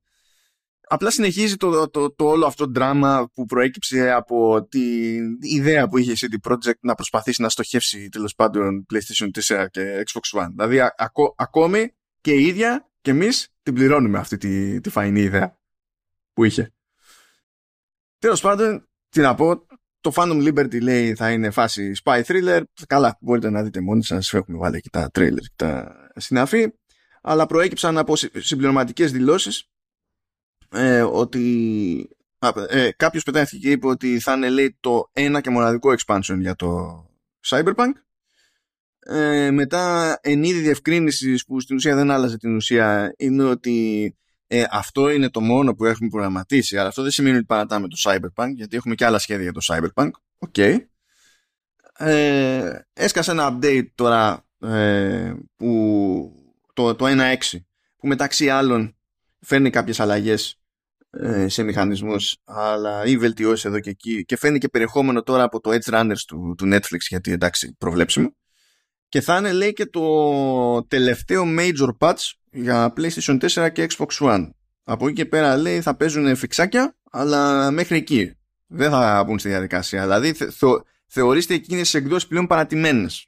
απλά συνεχίζει το, το, το όλο αυτό δράμα που προέκυψε από την ιδέα που είχε η CD Projekt να προσπαθήσει να στοχεύσει τέλος πάντων PlayStation 4 και Xbox One. Δηλαδή α- ακό- ακόμη και η ίδια και εμείς την πληρώνουμε αυτή τη, τη φαϊνή ιδέα που είχε. Τέλος πάντων, τι να πω, το Phantom Liberty λέει θα είναι φάση spy thriller. Καλά, μπορείτε να δείτε μόνοι σας, έχουμε βάλει εκεί τα trailers και τα συναφή. Αλλά προέκυψαν από συμπληρωματικές δηλώσεις ε, ότι α, ε, κάποιος πετάχθηκε και είπε ότι θα είναι λέει το ένα και μοναδικό expansion για το Cyberpunk. Ε, μετά εν είδει διευκρίνισης που στην ουσία δεν άλλαζε την ουσία είναι ότι ε, αυτό είναι το μόνο που έχουμε προγραμματίσει. Αλλά αυτό δεν σημαίνει ότι παρατάμε το Cyberpunk γιατί έχουμε και άλλα σχέδια για το Cyberpunk. OK. Ε, έσκασε ένα update τώρα ε, που το, το 1.6 που μεταξύ άλλων φέρνει κάποιες αλλαγές ε, σε μηχανισμούς αλλά ή βελτιώσεις εδώ και εκεί. Και φέρνει και περιεχόμενο τώρα από το Edgerunners του, του Netflix γιατί εντάξει προβλέψιμο. Και θα είναι λέει και το τελευταίο major patch για PlayStation 4 και Xbox One. Από εκεί και πέρα λέει θα παίζουν φιξάκια αλλά μέχρι εκεί. Δεν θα μπουν στη διαδικασία. Δηλαδή θε, θε, θεωρήστε εκείνες τις εκδόσεις πλέον παρατημένες.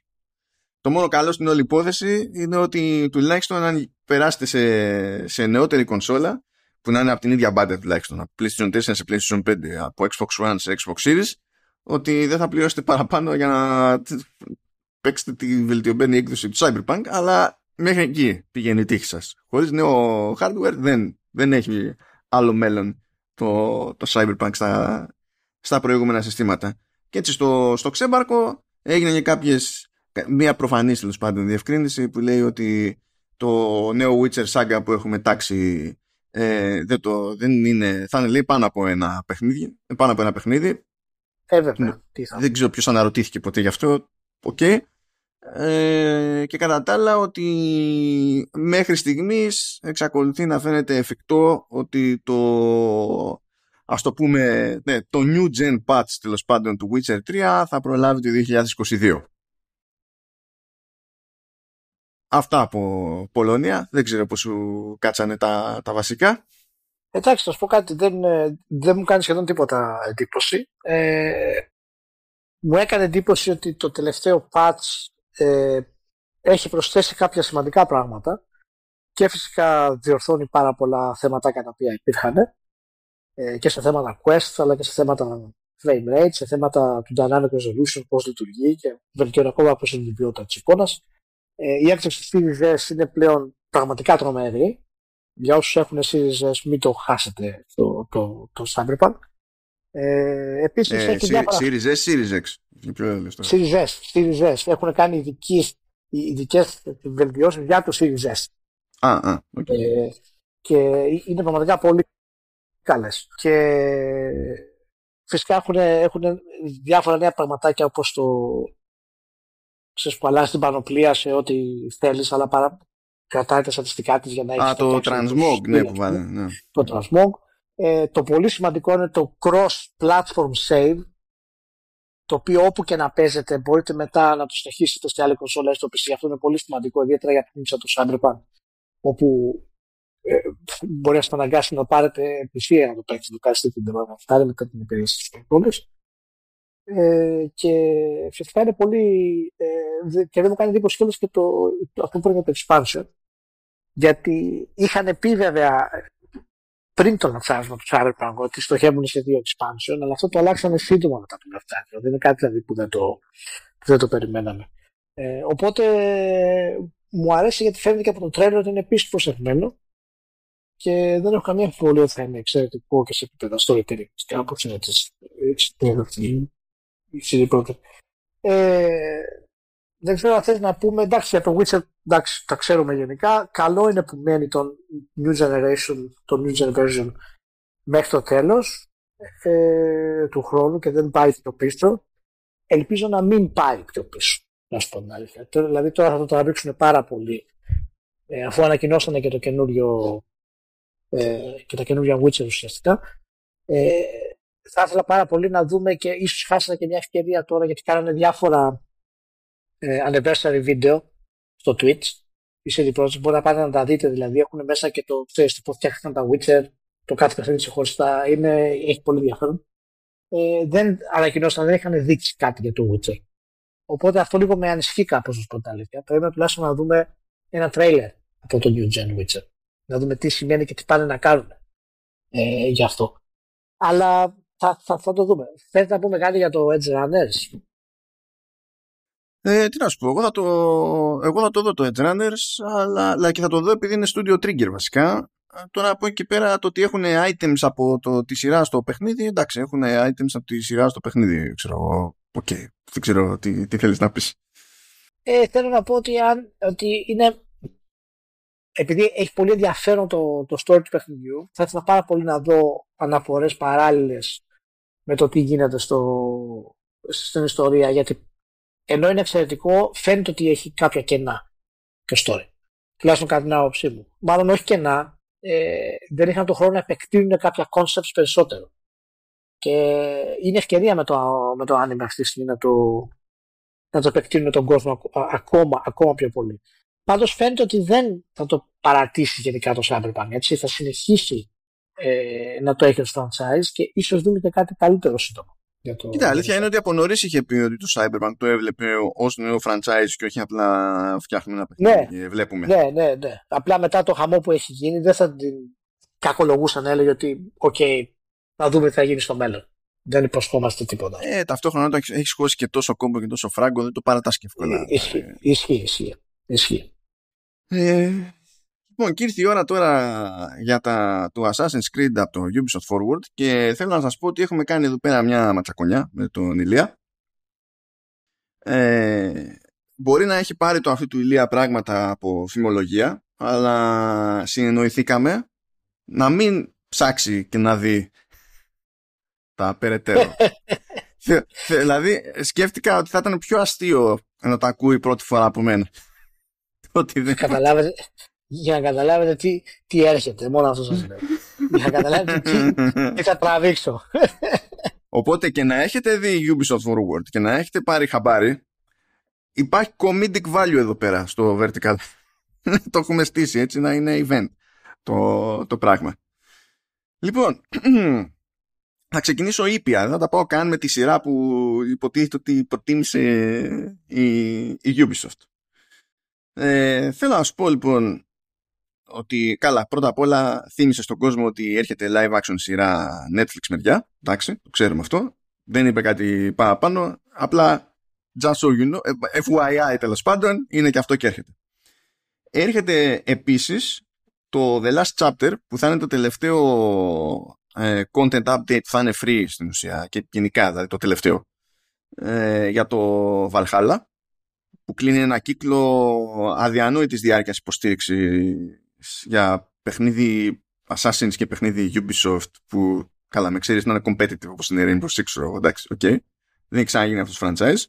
Το μόνο καλό στην όλη υπόθεση είναι ότι τουλάχιστον αν περάσετε σε, σε νεότερη κονσόλα που να είναι από την ίδια μπάντα τουλάχιστον από PlayStation 4 σε PlayStation 5 από Xbox One σε Xbox Series ότι δεν θα πληρώσετε παραπάνω για να παίξετε τη βελτιωμένη έκδοση του Cyberpunk αλλά μέχρι εκεί πηγαίνει η τύχη σας. Χωρίς νέο hardware δεν, δεν έχει άλλο μέλλον το, το Cyberpunk στα, στα προηγούμενα συστήματα. Και έτσι στο, στο ξέμπαρκο έγινε και κάποιες μια προφανής τέλος πάντων διευκρίνηση που λέει ότι το νέο Witcher Saga που έχουμε τάξει Ε, δεν, το, δεν είναι, θα είναι λέει πάνω από ένα παιχνίδι. Πάνω από ένα παιχνίδι. Ε, βέβαια. Δεν ξέρω ποιος αναρωτήθηκε ποτέ γι' αυτό. OK. Okay. Ε, και κατά τα άλλα ότι μέχρι στιγμής εξακολουθεί να φαίνεται εφικτό ότι το ας το πούμε ναι, το new gen patch τέλος πάντων του Witcher 3 θα προλάβει το 2022 Αυτά από Πολωνία. Δεν ξέρω πώς σου κάτσανε τα, τα βασικά. Εντάξει, θα σου πω κάτι. Δεν, ε, δεν μου κάνει σχεδόν τίποτα εντύπωση. Ε, μου έκανε εντύπωση ότι το τελευταίο patch ε, έχει προσθέσει κάποια σημαντικά πράγματα και φυσικά διορθώνει πάρα πολλά θέματα τα οποία υπήρχαν ε, και σε θέματα quest αλλά και σε θέματα frame rate, σε θέματα του dynamic resolution, πώς λειτουργεί και βελτιώνει ακόμα πώς είναι η ποιότητα της εικόνας. Ε, η έκδοση της Series S είναι πλέον πραγματικά τρομερή. Για όσους έχουν Series S μην το χάσετε το, το, το Cyberpunk. Ε, επίσης ε, έχει διάφορα... Series S, Series X. Series S, Series S. Έχουν κάνει ειδικές, ειδικές βελτιώσεις για το Series S. Α, α, okay. ε, και είναι πραγματικά πολύ καλές. Και φυσικά έχουν, έχουν διάφορα νέα πραγματάκια όπως το ξέρεις, που αλλάζει την πανοπλία σε ό,τι θέλεις, αλλά παρά κρατάει τα στατιστικά της για να έχεις... Α, το transmog, ναι, που βάλε, ναι. Το transmog. Ε, το πολύ σημαντικό είναι το cross-platform save, το οποίο όπου και να παίζετε μπορείτε μετά να το συνεχίσετε σε άλλη κονσόλα στο PC. Αυτό είναι πολύ σημαντικό, ιδιαίτερα για παιχνίδια σαν το Cyberpunk, όπου ε, μπορεί να σας αναγκάσει να πάρετε PC να το παίξετε, το κάνετε την τεμαχτάρι με την υπηρεσία τη κονσόλα. Ε, και φυσικά είναι πολύ. Ε, και δεν μου κάνει εντύπωση κιόλας και το, αυτό που είναι το expansion. Γιατί είχαν πει βέβαια πριν το λανσάρισμα του Cyberpunk ότι στοχεύουν σε δύο expansion, αλλά αυτό το αλλάξανε σύντομα μετά το λανσάρισμα. Δεν είναι κάτι δηλαδή που δεν το, που δεν το περιμέναμε. Ε, οπότε μου αρέσει γιατί φαίνεται και από το τρέλο ότι είναι επίσης προσεγμένο και δεν έχω καμία αμφιβολία ότι θα είναι εξαιρετικό και σε επίπεδο storytelling. Κάπω είναι η CD Ε, δεν ξέρω αν θες να πούμε, εντάξει για το Witcher εντάξει, τα ξέρουμε γενικά. Καλό είναι που μένει το New Generation, το New Gen version μέχρι το τέλος ε, του χρόνου και δεν πάει πιο πίσω. Ελπίζω να μην πάει πιο πίσω, να σου πω την αλήθεια. Δηλαδή τώρα θα το τραβήξουν πάρα πολύ ε, αφού ανακοινώσανε και το καινούριο ε, και τα καινούργια Witcher ουσιαστικά. Ε, θα ήθελα πάρα πολύ να δούμε και ίσως χάσανε και μια ευκαιρία τώρα γιατί κάνανε διάφορα ε, anniversary video στο Twitch. Η CD Projekt μπορεί να πάτε να τα δείτε δηλαδή έχουν μέσα και το ξέρεις πώς φτιάχτηκαν τα Witcher το κάθε παιχνίδι ξεχωριστά. Είναι, έχει πολύ ενδιαφέρον. Ε, δεν ανακοινώσαν, δεν είχαν δείξει κάτι για το Witcher. Οπότε αυτό λίγο με ανησυχεί κάπως ως πρώτα αλήθεια. Πρέπει τουλάχιστον να δούμε ένα trailer από το New Gen Witcher. Να δούμε τι σημαίνει και τι πάνε να κάνουν ε, γι' αυτό. Αλλά θα, θα, θα το δούμε. Θέλετε να πούμε κάτι για το Edgerunners; Ε, τι να σου πω, εγώ θα, το, εγώ θα το δω το Edgerunners, αλλά, αλλά και θα το δω επειδή είναι Studio Trigger βασικά. Τώρα από εκεί πέρα το ότι έχουν items από το, τη σειρά στο παιχνίδι, εντάξει, έχουν items από τη σειρά στο παιχνίδι, ξέρω εγώ. OK, okay. δεν ξέρω τι, τι θέλεις να πεις. Ε, θέλω να πω ότι, αν, ότι είναι επειδή έχει πολύ ενδιαφέρον το, το story του παιχνιδιού, θα ήθελα πάρα πολύ να δω αναφορές παράλληλες με το τι γίνεται στο, στην ιστορία γιατί ενώ είναι εξαιρετικό φαίνεται ότι έχει κάποια κενά και story. Τουλάχιστον κατά την άποψή μου. Μάλλον όχι κενά, ε, δεν είχαν τον χρόνο να επεκτείνουν κάποια concepts περισσότερο. Και είναι ευκαιρία με το, με το anime αυτή τη στιγμή να το, να το επεκτείνουν τον κόσμο ακόμα, ακόμα πιο πολύ. Πάντως φαίνεται ότι δεν θα το παρατήσει γενικά το Cyberpunk, έτσι, θα συνεχίσει ε, να το έχει ως franchise και ίσως δούμε και κάτι καλύτερο σύντομα. Για το... Κοίτα, αλήθεια είναι ότι από νωρίς είχε πει ότι το Cyberpunk το έβλεπε ως νέο franchise και όχι απλά φτιάχνουμε ένα παιχνίδι ναι, βλέπουμε. Ναι, ναι, ναι. Απλά μετά το χαμό που έχει γίνει δεν θα την κακολογούσαν, έλεγε ότι OK, okay, να δούμε τι θα γίνει στο μέλλον. Δεν υποσχόμαστε τίποτα. Ε, ταυτόχρονα όταν έχεις χώσει και τόσο κόπο και τόσο φράγκο δεν το παρατάς έτσι εύκολα. Ε, ισχύει, ισχύει, ισχύει. Ισχύει. Ε, Λοιπόν, και ήρθε η ώρα τώρα για τα, το Assassin's Creed από το Ubisoft Forward και θέλω να σας πω ότι έχουμε κάνει εδώ πέρα μια ματσακονιά με τον Ηλία. Ε, μπορεί να έχει πάρει το αυτή του Ηλία πράγματα από φημολογία, αλλά συνεννοηθήκαμε να μην ψάξει και να δει τα περαιτέρω. δηλαδή σκέφτηκα ότι θα ήταν πιο αστείο να τα ακούει πρώτη φορά από μένα. Ότι δεν... Καταλάβετε, για να καταλάβετε τι, τι έρχεται. Μόνο αυτό σας λέω. για να καταλάβετε τι, τι θα τραβήξω. Οπότε και να έχετε δει Ubisoft Forward και να έχετε πάρει χαμπάρι, υπάρχει comedic value εδώ πέρα στο vertical. το έχουμε στήσει έτσι να είναι event το, το πράγμα. Λοιπόν, θα ξεκινήσω ήπια. Δεν θα τα πάω καν με τη σειρά που υποτίθεται ότι προτίμησε η, η Ubisoft. Ε, θέλω να σου πω λοιπόν ότι καλά, πρώτα απ' όλα θύμισε στον κόσμο ότι έρχεται live action σειρά Netflix μεριά. Εντάξει, το ξέρουμε αυτό. Δεν είπε κάτι παραπάνω. Απλά just so you know, ε, FYI τέλος πάντων, είναι και αυτό και έρχεται. Έρχεται επίσης το The Last Chapter που θα είναι το τελευταίο ε, content update που θα είναι free στην ουσία και γενικά δηλαδή το τελευταίο ε, για το Valhalla που κλείνει ένα κύκλο αδιανόητης διάρκειας υποστήριξης για παιχνίδι Assassin's και παιχνίδι Ubisoft που καλά με εξαίρεση να είναι competitive όπως είναι Rainbow Six εντάξει, OK okay. δεν έχει ξαναγίνει αυτός το franchise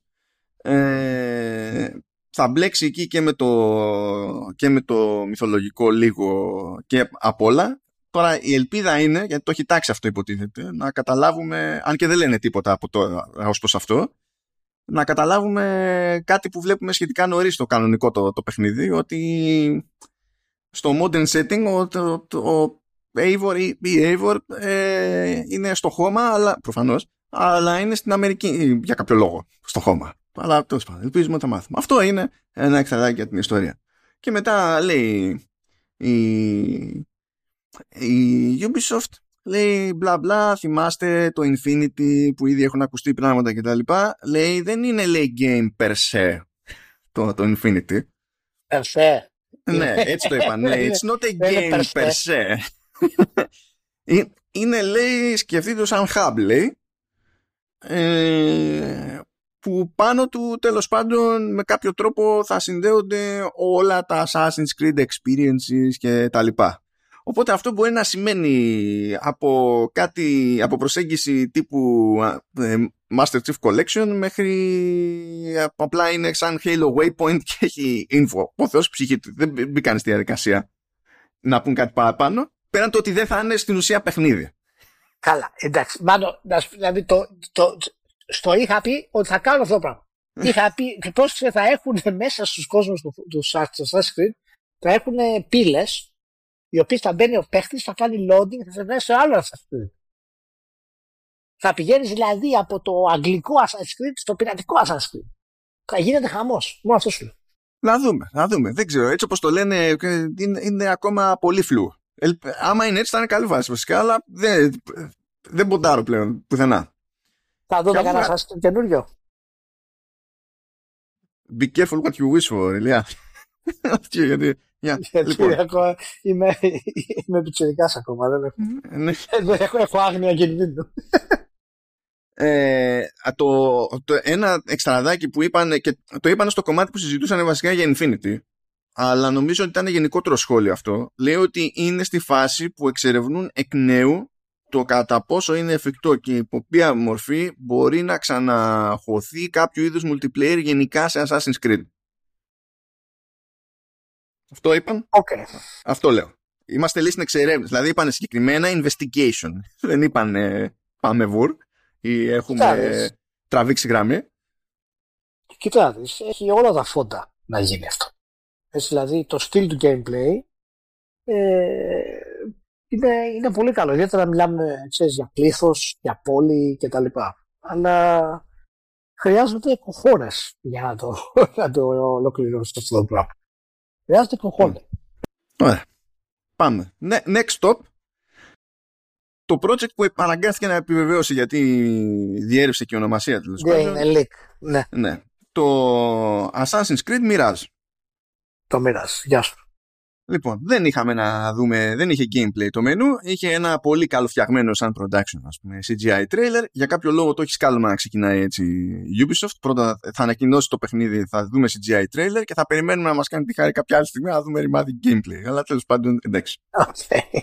ε, θα μπλέξει εκεί και με, το, και με το μυθολογικό λίγο και απ' όλα Τώρα η ελπίδα είναι, γιατί το έχει τάξει αυτό υποτίθεται, να καταλάβουμε, αν και δεν λένε τίποτα από το, ως προς αυτό, να καταλάβουμε κάτι που βλέπουμε σχετικά νωρίς στο κανονικό το, το παιχνίδι, ότι στο modern setting ο, το, το, Eivor ή η Eivor ε, είναι στο χώμα, αλλά προφανώς, αλλά είναι στην Αμερική για κάποιο λόγο στο χώμα. Αλλά τέλος πάντων, ελπίζουμε να τα μάθουμε. Αυτό είναι ένα εξτραδάκι για την ιστορία. Και μετά λέει η, η Ubisoft λέει μπλα μπλα, θυμάστε το Infinity που ήδη έχουν ακουστεί πράγματα κτλ. Λέει δεν είναι λέει game per se το, το Infinity. Per se. ναι, έτσι το είπαν. Ναι, it's not a game per se. είναι λέει, σκεφτείτε σαν hub λέει, ε, που πάνω του τέλος πάντων με κάποιο τρόπο θα συνδέονται όλα τα Assassin's Creed experiences και τα λοιπά. Οπότε αυτό μπορεί να σημαίνει από κάτι, από προσέγγιση τύπου ε, Master Chief Collection μέχρι απλά είναι σαν Halo Waypoint και έχει info. Ο Θεός ψυχή του. Δεν μπήκαν στη διαδικασία να πούν κάτι παραπάνω. Πέραν το ότι δεν θα είναι στην ουσία παιχνίδι. Καλά, εντάξει. Μάλλον, δηλαδή το, το, στο είχα πει ότι θα κάνω αυτό το πράγμα. είχα πει πώς θα έχουν μέσα στους κόσμους του Assassin's Creed θα έχουν πύλες οι οποίες θα μπαίνει ο παίχτης, θα κάνει loading, θα σε βγάζει σε άλλο Assassin's Creed. Θα πηγαίνεις δηλαδή από το αγγλικό Assassin's Creed στο πειρατικό Assassin's Creed. Θα γίνεται χαμός. Μόνο αυτό σου λέω. Να δούμε, να δούμε. Δεν ξέρω. Έτσι όπως το λένε, είναι, είναι ακόμα πολύ φλού. Ε, άμα είναι έτσι, θα είναι καλή βάση βασικά, αλλά δεν, δεν ποντάρω πλέον πουθενά. Θα δούμε κανένα σας καινούριο. Be careful what you wish for, Ηλία. γιατί, γιατί λοιπόν. ακόμα είμαι, είμαι πιτσιρικάς ακόμα, δεν έχω, ναι. δεν έχω, έχω άγνοια κινδύνου. Ε, το, το, ένα εξτραδάκι που είπαν και το είπαν στο κομμάτι που συζητούσαν βασικά για Infinity αλλά νομίζω ότι ήταν γενικότερο σχόλιο αυτό λέει ότι είναι στη φάση που εξερευνούν εκ νέου το κατά πόσο είναι εφικτό και υπό ποια μορφή μπορεί να ξαναχωθεί κάποιο είδους multiplayer γενικά σε Assassin's Creed. Αυτό είπαν. Okay. Αυτό λέω. Είμαστε λύση στην εξερεύνηση. Δηλαδή είπαν συγκεκριμένα investigation. Δεν είπαν πάμε βουρ ή έχουμε τραβήξει γραμμή. Κοιτάξτε, έχει όλα τα φόντα να γίνει αυτό. Έτσι, δηλαδή το στυλ του gameplay ε, είναι, είναι πολύ καλό. Ιδιαίτερα μιλάμε ξέρεις, για πλήθος, για πόλη κτλ. Αλλά χρειάζονται κοχώρε για να το, να το ολοκληρώσει αυτό το πράγμα. Χρειάζεται κοχώρε. Ωραία. Πάμε. Next stop. Το project που επαναγκάστηκε να επιβεβαίωσε γιατί διέρευσε και η ονομασία του. Ναι, είναι leak. Ναι. ναι. Το Assassin's Creed Mirage. Το Mirage. Γεια σου. Λοιπόν, δεν είχαμε να δούμε, δεν είχε gameplay το μενού, είχε ένα πολύ καλοφτιαγμένο σαν production, ας πούμε, CGI trailer. Για κάποιο λόγο το έχει σκάλωμα να ξεκινάει έτσι Ubisoft. Πρώτα θα ανακοινώσει το παιχνίδι, θα δούμε CGI trailer και θα περιμένουμε να μας κάνει τη χάρη κάποια άλλη στιγμή να δούμε ρημάδι gameplay. Αλλά τέλος πάντων, εντάξει. Okay.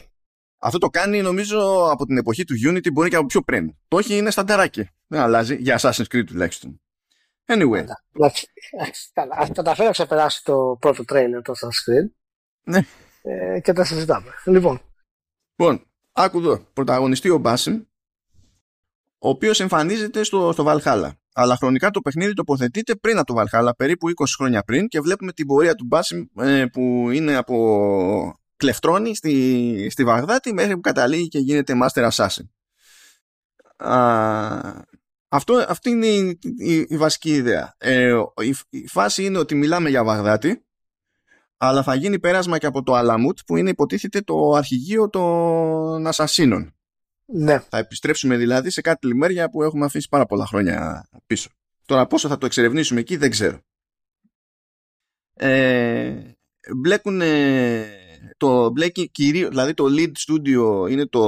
Αυτό το κάνει νομίζω από την εποχή του Unity, μπορεί και από πιο πριν. Το όχι είναι στανταράκι. Δεν αλλάζει, για Assassin's Creed τουλάχιστον. Anyway. Καλά. Αν καταφέρει να ξεπεράσει το πρώτο τρέιλερ του Assassin's Creed. Ναι. Ε, και τα συζητάμε. Λοιπόν. Λοιπόν, άκου εδώ. Πρωταγωνιστή ο Μπάσιμ, ο οποίος εμφανίζεται στο, στο Valhalla. Αλλά χρονικά το παιχνίδι τοποθετείται πριν από το Valhalla, περίπου 20 χρόνια πριν και βλέπουμε την πορεία του Μπάσιμ ε, που είναι από κλεφτρώνει στη, στη Βαγδάτη μέχρι που καταλήγει και γίνεται Master Assassin. Α, αυτό, αυτή είναι η, η, βασική ιδέα. Ε, η, η, φάση είναι ότι μιλάμε για Βαγδάτη, αλλά θα γίνει πέρασμα και από το Αλαμούτ που είναι υποτίθεται το αρχηγείο των Ασασίνων. Ναι. Θα επιστρέψουμε δηλαδή σε κάτι λιμέρια που έχουμε αφήσει πάρα πολλά χρόνια πίσω. Τώρα πόσο θα το εξερευνήσουμε εκεί δεν ξέρω. Ε, μπλέκουν το μπλέκει κυρίως, δηλαδή το lead studio είναι το,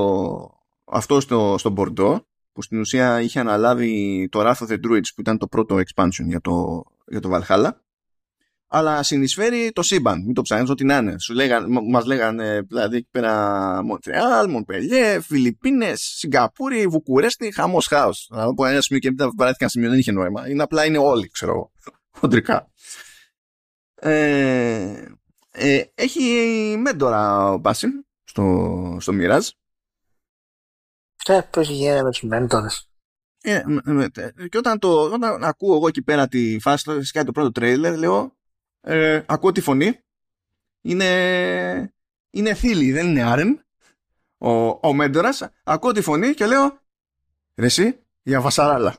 αυτό στο, στο Bordeaux που στην ουσία είχε αναλάβει το Wrath of the Druids που ήταν το πρώτο expansion για το, για το Valhalla αλλά συνεισφέρει το σύμπαν. Μην το ψάχνεις, ό,τι να είναι. Σου λέγαν, μας λέγανε δηλαδή εκεί πέρα Μοντρεάλ, Μονπελιέ, Φιλιππίνες, Σιγκαπούρη, Βουκουρέστη, χαμός χάος. Δηλαδή από ένα σημείο και μετά παράθηκαν σημείο δεν είχε νόημα. Είναι απλά είναι όλοι, ξέρω εγώ. Χοντρικά. Ε, ε, έχει μέντορα ο Μπάσιμ στο, στο Mirage. Ε, πώς γίνεται με τους μέντορες. Ε, και όταν, το, όταν ακούω εγώ εκεί πέρα τη φάση, το, το πρώτο τρέιλερ, λέω, ε, ακούω τη φωνή, είναι, είναι θήλη, δεν είναι άρεν, ο, ο Μέντορας, ακούω τη φωνή και λέω, ρε εσύ, για βασαράλα.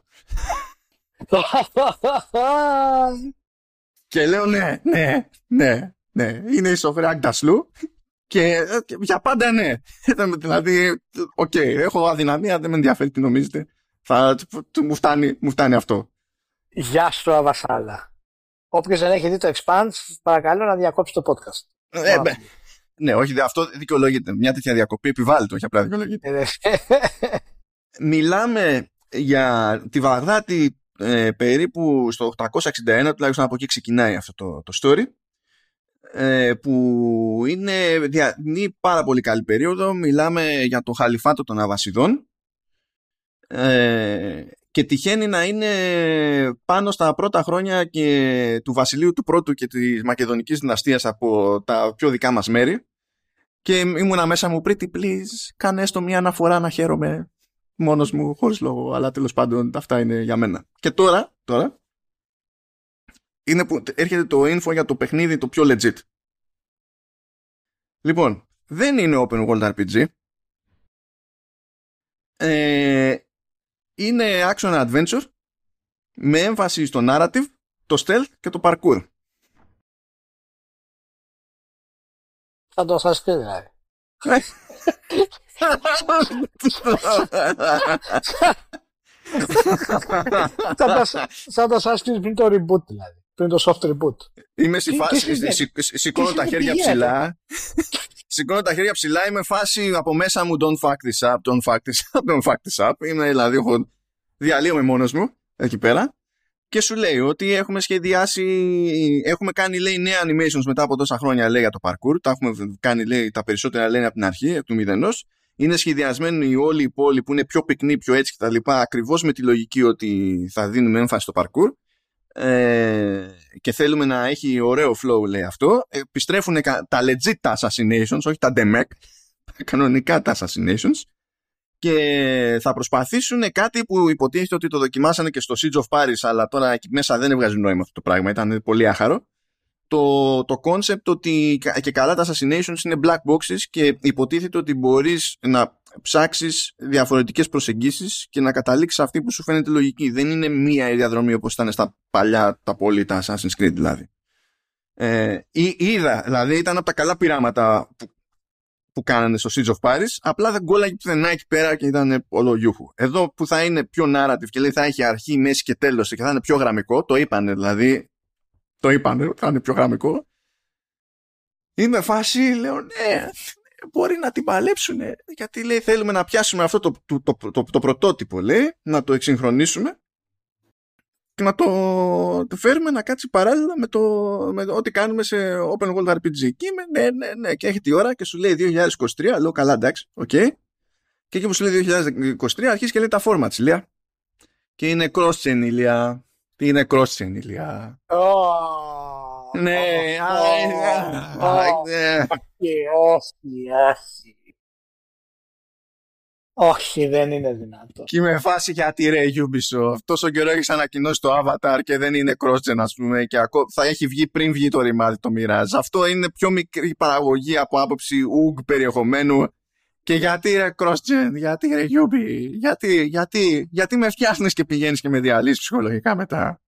και λέω, ναι, ναι, ναι, ναι, είναι η Shohreh Aghdashloo και, για πάντα ναι. δηλαδή, OK, okay, έχω αδυναμία, δεν με ενδιαφέρει τι νομίζετε. Θα, μου, φτάνει, μου φτάνει αυτό. Γεια σου, Avasarala. Όποιος δεν έχει δει το Expanse, παρακαλώ να διακόψει το podcast. Ε, ναι, ναι, όχι, αυτό δικαιολογείται. Μια τέτοια διακοπή επιβάλλεται, όχι απλά δικαιολογείται. Ε, ναι. Μιλάμε για τη Βαγδάτη ε, περίπου στο 861, τουλάχιστον από εκεί ξεκινάει αυτό το, το story. Ε, που είναι διανύει πάρα πολύ καλή περίοδο. Μιλάμε για το χαλιφάτο των Αβασιδών ε, και τυχαίνει να είναι πάνω στα πρώτα χρόνια και του βασιλείου του πρώτου και της Μακεδονικής δυναστείας από τα πιο δικά μας μέρη και ήμουνα μέσα μου pretty please κάνε έστω μια αναφορά να χαίρομαι μόνος μου χωρίς λόγο αλλά τέλος πάντων αυτά είναι για μένα και τώρα, τώρα είναι που έρχεται το info για το παιχνίδι το πιο legit. Λοιπόν, δεν είναι open world RPG. Ε, είναι action adventure με έμφαση στο narrative, το stealth και το parkour. Θα το σας πει δηλαδή. Σαν το σας πει πριν το reboot δηλαδή πριν το soft reboot. Είμαι στη φάση, σηκώνω τα χέρια ψηλά. Σηκώνω τα χέρια ψηλά, είμαι φάση από μέσα μου don't fuck this up, don't fuck this up, don't fuck this up. Είμαι δηλαδή, έχω διαλύομαι μόνος μου εκεί πέρα και σου λέει ότι έχουμε σχεδιάσει, έχουμε κάνει λέει νέα animations μετά από τόσα χρόνια λέει για το parkour, τα έχουμε κάνει λέει τα περισσότερα λέει από την αρχή, εκ του μηδενός. Είναι σχεδιασμένη η όλη η πόλη που είναι πιο πυκνή, πιο έτσι κτλ. Ακριβώς με τη λογική ότι θα δίνουμε έμφαση στο parkour ε, και θέλουμε να έχει ωραίο flow λέει αυτό επιστρέφουν τα legit τα assassinations όχι τα DMEC κανονικά τα assassinations και θα προσπαθήσουν κάτι που υποτίθεται ότι το δοκιμάσανε και στο Siege of Paris αλλά τώρα εκεί μέσα δεν έβγαζε νόημα αυτό το πράγμα ήταν πολύ άχαρο το, το concept ότι και καλά τα assassinations είναι black boxes και υποτίθεται ότι μπορείς να ψάξεις διαφορετικές προσεγγίσεις και να καταλήξεις αυτή που σου φαίνεται λογική. Δεν είναι μία η διαδρομή όπως ήταν στα παλιά τα πόλη, τα Assassin's Creed δηλαδή. Ε, είδα, δηλαδή ήταν από τα καλά πειράματα που, που κάνανε στο Siege of Paris, απλά δεν κόλλαγε πουθενά εκεί πέρα και ήταν όλο γιούχου. Εδώ που θα είναι πιο narrative και λέει θα έχει αρχή, μέση και τέλος και θα είναι πιο γραμμικό, το είπανε δηλαδή, το είπανε, θα είναι πιο γραμμικό. Είμαι φάση, λέω ναι, μπορεί να την παλέψουν γιατί λέει θέλουμε να πιάσουμε αυτό το, το, το, το, το πρωτότυπο λέει, να το εξυγχρονίσουμε και να το, το φέρουμε να κάτσει παράλληλα με, το, με ό,τι κάνουμε σε Open World RPG. Και είμαι, ναι, ναι, ναι, και έχει τη ώρα και σου λέει 2023, λέω καλά, εντάξει, OK. Okay. Και εκεί που σου λέει 2023 αρχίζει και λέει τα formats, Ηλία. Και είναι cross-gen, Ηλία. Τι είναι cross-gen, Ηλία; Ναι, όχι, όχι. Όχι, δεν είναι δυνατό. Και είμαι φάση γιατί ρε Ubisoft. Τόσο καιρό έχεις ανακοινώσει το Avatar και δεν είναι cross-gen, ας πούμε, και θα έχει βγει πριν βγει το ρημάδι το Mirage. Αυτό είναι πιο μικρή παραγωγή από άποψη UG περιεχομένου. Και γιατί ρε cross-gen, γιατί ρε Ubi, γιατί, γιατί, γιατί με φτιάχνεις και πηγαίνεις και με διαλύσεις ψυχολογικά μετά;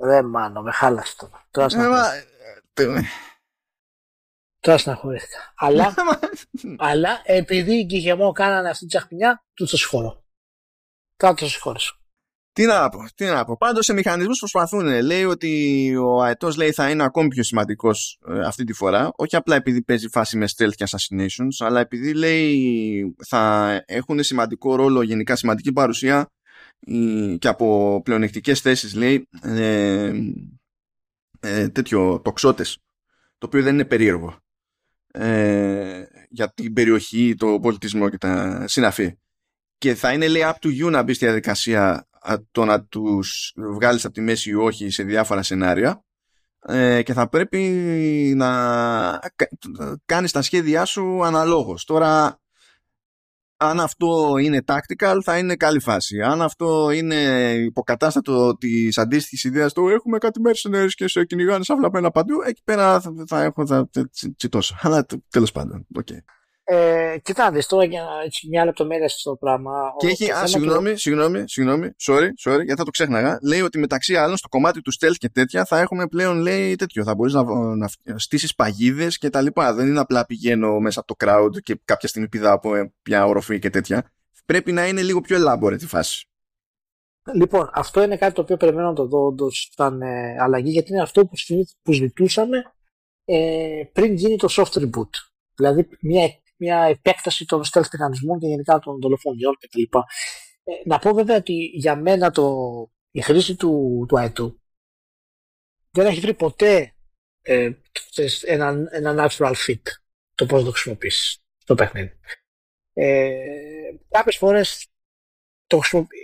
Ρε μάνο, με χάλασε τώρα. Τώρα Τώρα στεναχωρήθηκα. Αλλά, αλλά επειδή οι Κιγεμό κάνανε αυτή τη τσαχπινιά, τους το συγχωρώ. Τώρα το συγχωρήσω. Τι να πω, τι να πω. Πάντως σε μηχανισμούς προσπαθούν. Λέει ότι ο αετός λέει θα είναι ακόμη πιο σημαντικός ε, αυτή τη φορά. Όχι απλά επειδή παίζει φάση με stealth και assassinations, αλλά επειδή λέει θα έχουν σημαντικό ρόλο, γενικά σημαντική παρουσία και από πλεονεκτικές θέσεις, λέει ε, ε, τέτοιο τοξότες το οποίο δεν είναι περίεργο ε, για την περιοχή, το πολιτισμό και τα συναφή. Και θα είναι λέει up to you να μπεις στη διαδικασία το να τους βγάλεις από τη μέση ή όχι σε διάφορα σενάρια ε, και θα πρέπει να κάνεις τα σχέδιά σου αναλόγως. Τώρα αν αυτό είναι tactical θα είναι καλή φάση. Αν αυτό είναι υποκατάστατο τη αντίστοιχη ιδέα του έχουμε κάτι mercenaries και σε κυνηγάνε σαν βλαπμένα παντού, εκεί πέρα θα, θα έχω θα, τσιτώσω. Αλλά τέλο πάντων. Okay. Ε, κοιτάξτε, τώρα για έτσι, μια λεπτομέρεια στο πράγμα. Και έχει, α, συγγνώμη, και... συγγνώμη, συγγνώμη, sorry, sorry, γιατί θα το ξέχναγα. Λέει ότι μεταξύ άλλων στο κομμάτι του stealth και τέτοια θα έχουμε πλέον, λέει, τέτοιο. Θα μπορείς να, να στήσεις παγίδες και τα λοιπά. Δεν είναι απλά πηγαίνω μέσα από το crowd και κάποια στιγμή πηδά από μια οροφή και τέτοια. Πρέπει να είναι λίγο πιο elaborate η φάση. Λοιπόν, αυτό είναι κάτι το οποίο περιμένω να το δω όντως σαν ε, αλλαγή, γιατί είναι αυτό που, που ζητούσαμε ε, πριν γίνει το soft reboot. Δηλαδή, μια μια επέκταση των stealth μηχανισμών και γενικά των δολοφονιών κτλ. Ε, να πω βέβαια ότι για μένα το, η χρήση του, του αετού δεν έχει βρει ποτέ ε, ένα, ένα natural fit το πώς το χρησιμοποιήσεις το παιχνίδι. Ε, Κάποιες φορές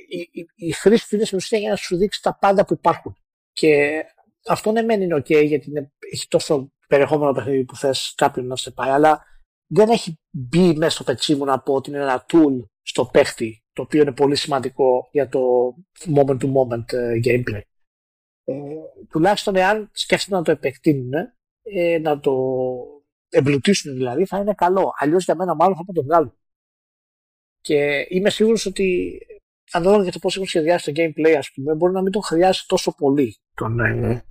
η, η, η, χρήση του είναι στην ουσία για να σου δείξει τα πάντα που υπάρχουν. Και αυτό ναι, μεν είναι OK γιατί είναι, έχει τόσο περιεχόμενο παιχνίδι που θες κάποιον να σε πάει, αλλά δεν έχει μπει μέσα στο πετσί μου να πω ότι είναι ένα tool στο παίχτη το οποίο είναι πολύ σημαντικό για το moment to moment ε, gameplay. Ε, τουλάχιστον εάν σκέφτονται να το επεκτείνουν, ε, να το εμπλουτίσουν δηλαδή, θα είναι καλό. Αλλιώς για μένα μάλλον θα το βγάλουν. Και είμαι σίγουρος ότι ανάλογα για το πώς έχουν σχεδιάσει το gameplay, ας πούμε, μπορεί να μην τον χρειάζεται τόσο πολύ τον, ε,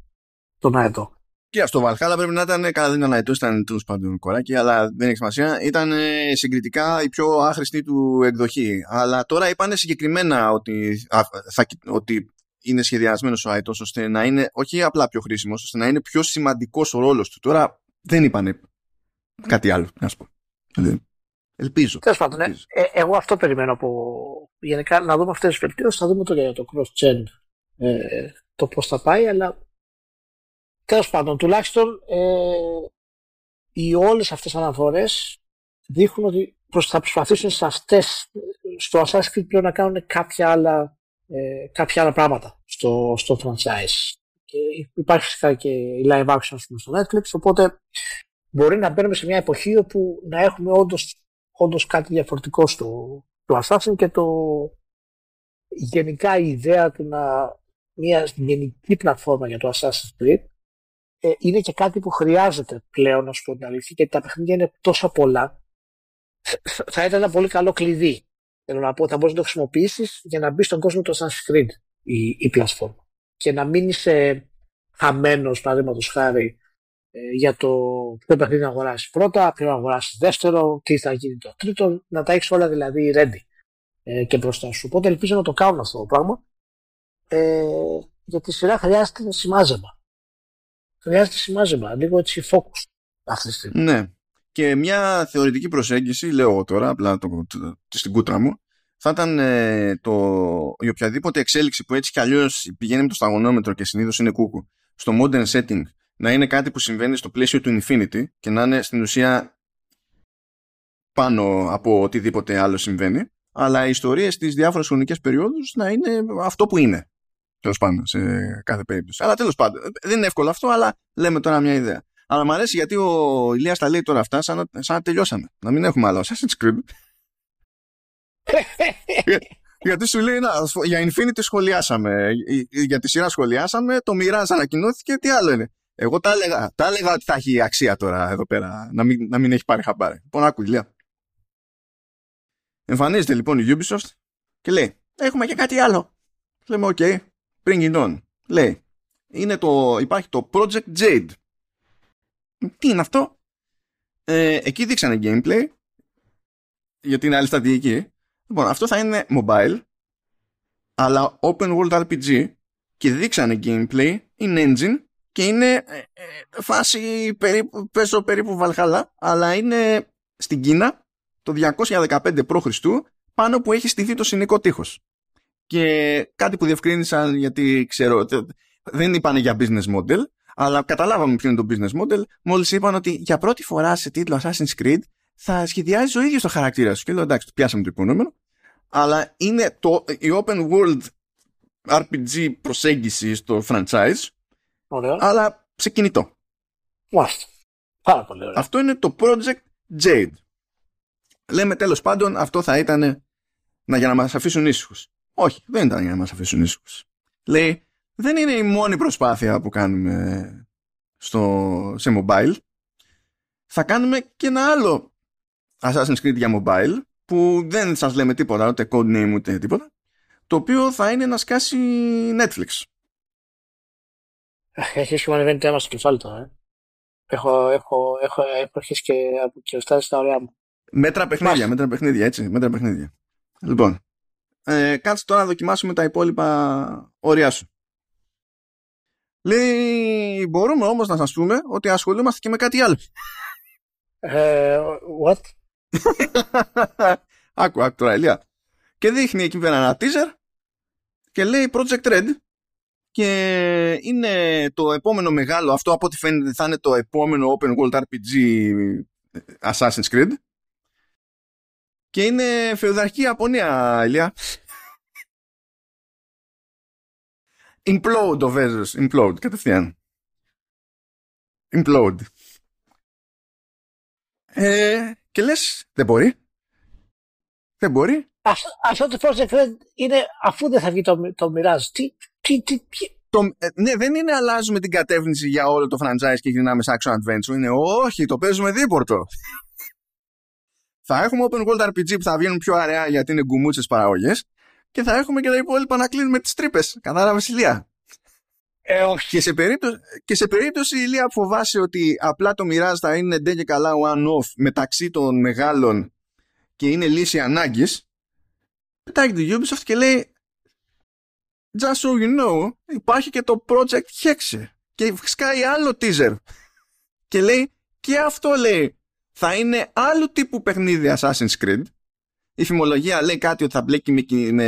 τον αετό. Και στο Valhalla πρέπει να ήταν, καλά δεν ήταν ήταν τέλος πάντων κοράκι, αλλά δεν έχει σημασία. Ήταν ε, συγκριτικά η πιο άχρηστη του εκδοχή. Αλλά τώρα είπανε συγκεκριμένα ότι, θα, ότι είναι σχεδιασμένος ο Άιτο ώστε να είναι όχι απλά πιο χρήσιμος, ώστε να είναι πιο σημαντικός ο ρόλος του. Τώρα δεν είπανε κάτι άλλο, να σου πω. Ελπίζω. Τέλος πάντων, ε, ε, εγώ αυτό περιμένω από. Γενικά να δούμε αυτές τις βελτιώσεις, θα δούμε τώρα για το cross-gen ε, το πώς θα πάει, αλλά Τέλος πάντων, τουλάχιστον ε, οι όλες αυτές οι αναφορές δείχνουν ότι προς, θα προσπαθήσουν σε αυτές, στο Assassin's Creed πλέον να κάνουν κάποια άλλα, ε, κάποια άλλα πράγματα στο, στο franchise. Και υπάρχει φυσικά και η live action στο Netflix, οπότε μπορεί να μπαίνουμε σε μια εποχή όπου να έχουμε όντως, όντως κάτι διαφορετικό στο, στο Assassin και το γενικά η ιδέα του να μια γενική πλατφόρμα για το Assassin's Creed ε, είναι και κάτι που χρειάζεται πλέον, να σου πω την αλήθεια, γιατί τα παιχνίδια είναι τόσο πολλά. Θα ήταν ένα πολύ καλό κλειδί. Θέλω να πω, θα μπορείς να το χρησιμοποιήσεις για να μπει στον κόσμο του Assassin's Creed η, η πλατφόρμα. Και να μην είσαι χαμένος, παραδείγματος χάρη, ε, για το ποιο παιχνίδι να αγοράσεις πρώτα, ποιο να αγοράσεις δεύτερο, τι θα γίνει το τρίτο, να τα έχεις όλα δηλαδή ready ε, και μπροστά σου. Οπότε ελπίζω να το κάνουν αυτό το πράγμα. Ε, γιατί σειρά χρειάζεται σημάζεμα χρειάζεται σημάζεμα, λίγο έτσι focus αυτή τη στιγμή. Ναι. Και μια θεωρητική προσέγγιση, λέω εγώ τώρα, απλά το, το, στην κούτρα μου, θα ήταν ε, το, η οποιαδήποτε εξέλιξη που έτσι κι αλλιώς πηγαίνει με το σταγονόμετρο και συνήθως είναι κούκου στο modern setting να είναι κάτι που συμβαίνει στο πλαίσιο του Infinity και να είναι στην ουσία πάνω από οτιδήποτε άλλο συμβαίνει αλλά οι ιστορίες στις διάφορες χρονικές περιόδους να είναι αυτό που είναι τέλος πάντων σε κάθε περίπτωση. Αλλά τέλος πάντων δεν είναι εύκολο αυτό αλλά λέμε τώρα μια ιδέα. Αλλά μου αρέσει γιατί ο Ηλίας τα λέει τώρα αυτά σαν, σαν να τελειώσαμε. Να μην έχουμε άλλο Assassin's Creed. Γιατί σου λέει, να, για Infinity σχολιάσαμε, για τη σειρά σχολιάσαμε, το Mirage ανακοινώθηκε, τι άλλο είναι. Εγώ τα έλεγα, τα έλεγα ότι θα έχει αξία τώρα εδώ πέρα, να μην, να μην έχει πάρει χαμπάρι. Λοιπόν, άκου, Ηλία. Εμφανίζεται λοιπόν η Ubisoft και λέει, έχουμε και κάτι άλλο. Λέμε, OK, okay, bring it on. Λέει, είναι το, υπάρχει το Project Jade. Τι είναι αυτό; Ε, εκεί δείξανε gameplay, γιατί είναι άλλη στρατηγική. Λοιπόν, αυτό θα είναι mobile, αλλά open world RPG και δείξανε gameplay in engine και είναι ε, ε, φάση περίπου, πέσω περίπου Βαλχάλα, αλλά είναι στην Κίνα το 215 π.Χ. πάνω που έχει στηθεί το συνικό τείχος. Και κάτι που διευκρίνησαν γιατί ξέρω δεν είπαν για business model αλλά καταλάβαμε ποιο είναι το business model μόλις είπαν ότι για πρώτη φορά σε τίτλο Assassin's Creed θα σχεδιάζει ο ίδιος το χαρακτήρα σου. Και λέω εντάξει, το πιάσαμε το υπονοούμενο. Αλλά είναι το, η open world RPG προσέγγιση στο franchise. Ωραία. Αλλά σε κινητό. Μάλιστα. Πάρα πολύ ωραία. Αυτό είναι το Project Jade. Λέμε τέλος πάντων αυτό θα ήταν να, για να μας αφήσουν ήσυχους. Όχι, δεν ήταν για να μας αφήσουν ήσυχους. Λέει, δεν είναι η μόνη προσπάθεια που κάνουμε στο, σε mobile. Θα κάνουμε και ένα άλλο Assassin's Creed για mobile που δεν σας λέμε τίποτα, ούτε code name ούτε τίποτα το οποίο θα είναι να σκάσει Netflix. Έχει σημαίνει θέμα στο κεφάλι τώρα. Ε. Έχω, έχω, έχω, έχω αρχίσει και, και φτάσει στα ωραία μου. Μέτρα παιχνίδια, μέτρα παιχνίδια, έτσι. Μέτρα παιχνίδια. Λοιπόν, ε, κάτσε τώρα να δοκιμάσουμε τα υπόλοιπα όρια σου. Λέει, μπορούμε όμως να σας πούμε ότι ασχολούμαστε και με κάτι άλλο. Ε, what? άκου, άκου τώρα, Ηλία. Και δείχνει εκεί πέρα ένα teaser και λέει Project Red και είναι το επόμενο μεγάλο, αυτό από ό,τι φαίνεται θα είναι το επόμενο open world RPG Assassin's Creed και είναι φεουδαρχική Ιαπωνία, Ηλία. Implode ο Βέζος, implode κατευθείαν. Implode. Ε, και λες, δεν μπορεί. Δεν μπορεί. Αυτό το project Red είναι αφού δεν θα βγει το, το Mirage. Τι, τι, τι, Το, ε, ναι, δεν είναι αλλάζουμε την κατεύθυνση για όλο το franchise και γυρνάμε σε action adventure. Είναι όχι, το παίζουμε δίπορτο. Θα έχουμε open world RPG που θα βγαίνουν πιο αραιά γιατί είναι γκουμούτσες παραγωγές και θα έχουμε και τα υπόλοιπα να κλείνουμε τις τρύπες. Κατάλαβες βασιλεία. Ε, όχι. Και σε περίπτωση, και σε περίπτωση η Ηλία φοβάσαι ότι απλά το Mirage θα είναι ντε και καλά one-off μεταξύ των μεγάλων και είναι λύση ανάγκης πετάει το Ubisoft και λέει just so you know υπάρχει και το Project Hexe και σκάει άλλο teaser και λέει και αυτό λέει θα είναι άλλου τύπου παιχνίδι Assassin's Creed η φημολογία λέει κάτι ότι θα μπλέκει με, με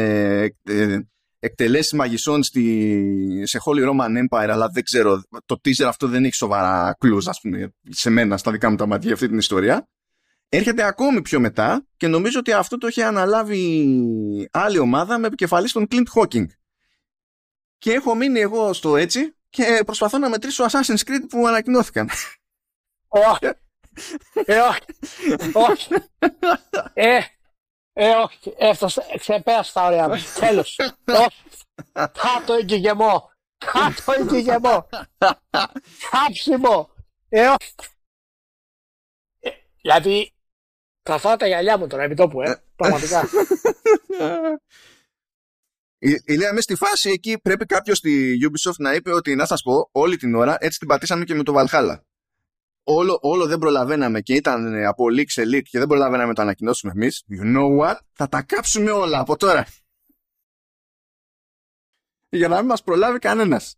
ε, εκτελέσεις μαγισσών στη, σε Holy Roman Empire αλλά δεν ξέρω το teaser αυτό δεν έχει σοβαρά clues ας πούμε σε μένα στα δικά μου τα μάτια αυτή την ιστορία έρχεται ακόμη πιο μετά και νομίζω ότι αυτό το έχει αναλάβει άλλη ομάδα με επικεφαλής στον Clint Hawking. Και έχω μείνει εγώ στο έτσι και προσπαθώ να μετρήσω Assassin's Creed που ανακοινώθηκαν. Όχι. Ε, όχι. Όχι. Ε, ε, όχι. Έφτασε, ξεπέρασα τα ωραία μου. Τέλος. Όχι. Κάτω εγκυγεμό. Κάτω εγκυγεμό. Κάψιμο. Ε, όχι. Ε, δηλαδή, θα φάω τα γυαλιά μου τώρα, επί τόπου, ε. Πραγματικά. Η, Λέα μέσα στη φάση εκεί πρέπει κάποιος στη Ubisoft να είπε ότι να σας πω όλη την ώρα έτσι την πατήσαμε και με το Valhalla. Όλο, όλο δεν προλαβαίναμε και ήταν ε, από leak σε leak και δεν προλαβαίναμε να το ανακοινώσουμε εμείς. You know what? Θα τα κάψουμε όλα από τώρα. Για να μην μας προλάβει κανένας.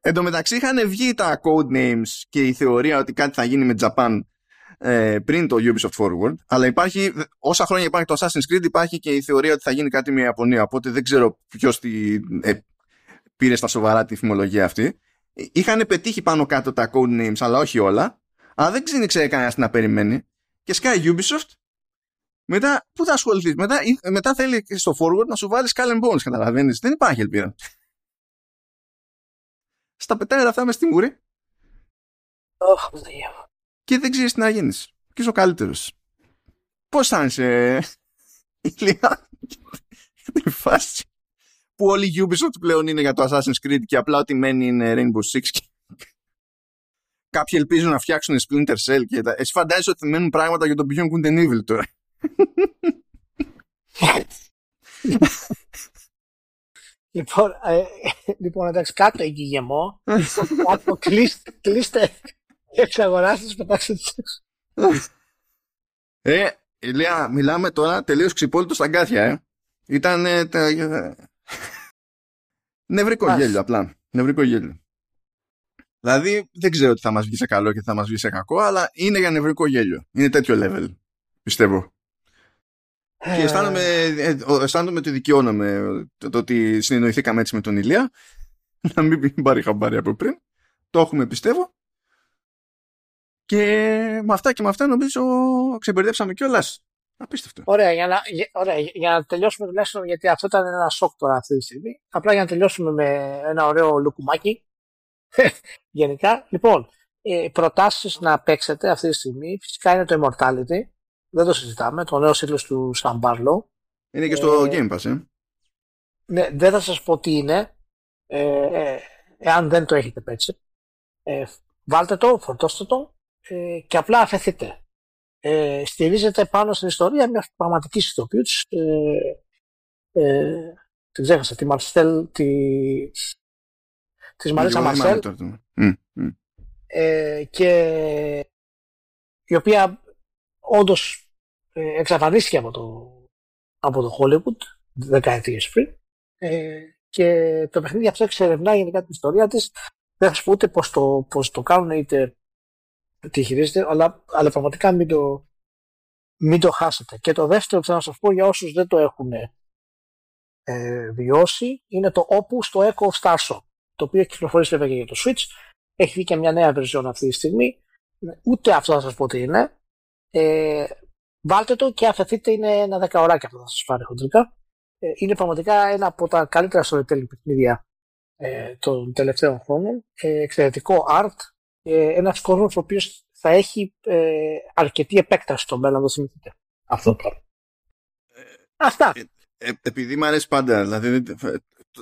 Εν τω μεταξύ είχαν βγει τα code names και η θεωρία ότι κάτι θα γίνει με Japan ε, πριν το Ubisoft Forward, αλλά υπάρχει, όσα χρόνια υπάρχει το Assassin's Creed, υπάρχει και η θεωρία ότι θα γίνει κάτι με Ιαπωνία. Οπότε δεν ξέρω ποιος ε, πήρε στα σοβαρά τη φημολογία αυτή. Είχαν πετύχει πάνω κάτω τα code names, αλλά όχι όλα. Αλλά δεν ξέρει κανένα τι να περιμένει. Και Sky Ubisoft, μετά πού θα ασχοληθείς; Μετά, μετά θέλει στο forward να σου βάλεις Skull Bones, καταλαβαίνεις. Δεν υπάρχει ελπίδα. Στα πετάει αυτά μες στη μούρη. Oh, και δεν ξέρεις τι να γίνεις. Και είσαι ο καλύτερος. Πώς θα είσαι, ηλία, για τη φάση που όλοι οι Ubisoft πλέον είναι για το Assassin's Creed και απλά ό,τι μένει είναι Rainbow Six. Κάποιοι ελπίζουν να φτιάξουν Splinter Cell και τα... Εσύ φαντάζεσαι ότι μένουν πράγματα για τον Beyond Good and Evil τώρα. λοιπόν, ε, λοιπόν, εντάξει, κάτω εκεί γεμό. κάτω, κλείστε, κλείστε εξαγοράστες, πετάξτε Ε, Ηλία, μιλάμε τώρα τελείως ξυπόλυτος στα γκάθια, ε. Ήταν ε, τα... νευρικό γέλιο απλά. Νευρικό γέλιο. Δηλαδή δεν ξέρω τι θα μας βγει σε καλό και τι θα μας βγει σε κακό, αλλά είναι για νευρικό γέλιο. Είναι τέτοιο level, πιστεύω. Και ε. αισθάνομαι, ε, αισθάνομαι ότι δικαιώνομαι το, το ότι συνεννοηθήκαμε έτσι με τον Ηλία. Να μην πάρει χαμπάρι από πριν. Το έχουμε πιστεύω. Και με αυτά και με αυτά νομίζω ξεμπερδέψαμε κιόλας. Απίστευτο. Ωραία, για να, ωραία, για να τελειώσουμε τουλάχιστον, γιατί αυτό ήταν ένα σοκ τώρα αυτή τη στιγμή. Απλά για να τελειώσουμε με ένα ωραίο λουκουμάκι. Γενικά, λοιπόν, ε, προτάσεις να παίξετε αυτή τη στιγμή φυσικά είναι το Immortality. Δεν το συζητάμε. Το νέο σύλλογο του Σαμπάρλο. Είναι και στο ε, Game Pass, ε. Ναι, δεν θα σας πω τι είναι. Ε, ε, εάν δεν το έχετε παίξει. Ε, βάλτε το, φορτώστε το ε, και απλά αφαιθείτε. Ε, στηρίζεται πάνω στην ιστορία μιας πραγματικής ηθοποιούς ε, ε, την ξέχασα, τη Μαρσέλ, τη, της Μαρίσας Μαρσέλ. Ε, και η οποία όντως ε, εξαφανίστηκε από το, από το Hollywood δεκαετίες πριν. Ε, και το παιχνίδι αυτό εξερευνά γενικά την ιστορία της. Δεν θα σου πω ούτε πώς το, πώς το κάνουν είτε τι χειρίζεται, αλλά, αλλά πραγματικά μην το, μην το χάσετε. Και το δεύτερο που θα σας πω για όσους δεν το έχουν ε, βιώσει είναι το Opus το Echo of Starshot το οποίο έχει κυκλοφορήσει βέβαια και για το Switch. Έχει βγει και μια νέα version αυτή τη στιγμή. Ούτε αυτό θα σας πω τι είναι. Ε, βάλτε το και αφαιθείτε είναι ένα δεκαωράκι αυτό θα σας πάρει χοντρικά. Ε, είναι πραγματικά ένα από τα καλύτερα storytelling παιχνίδια ε, των τελευταίων χρόνων. Ε, εξαιρετικό art. Ε, ένας κόσμος ο οποίος θα έχει ε, αρκετή επέκταση στο μέλλον, το θυμηθείτε. Αυτό. Το ε, Αυτά. Ε, ε, επειδή μου αρέσει πάντα, δηλαδή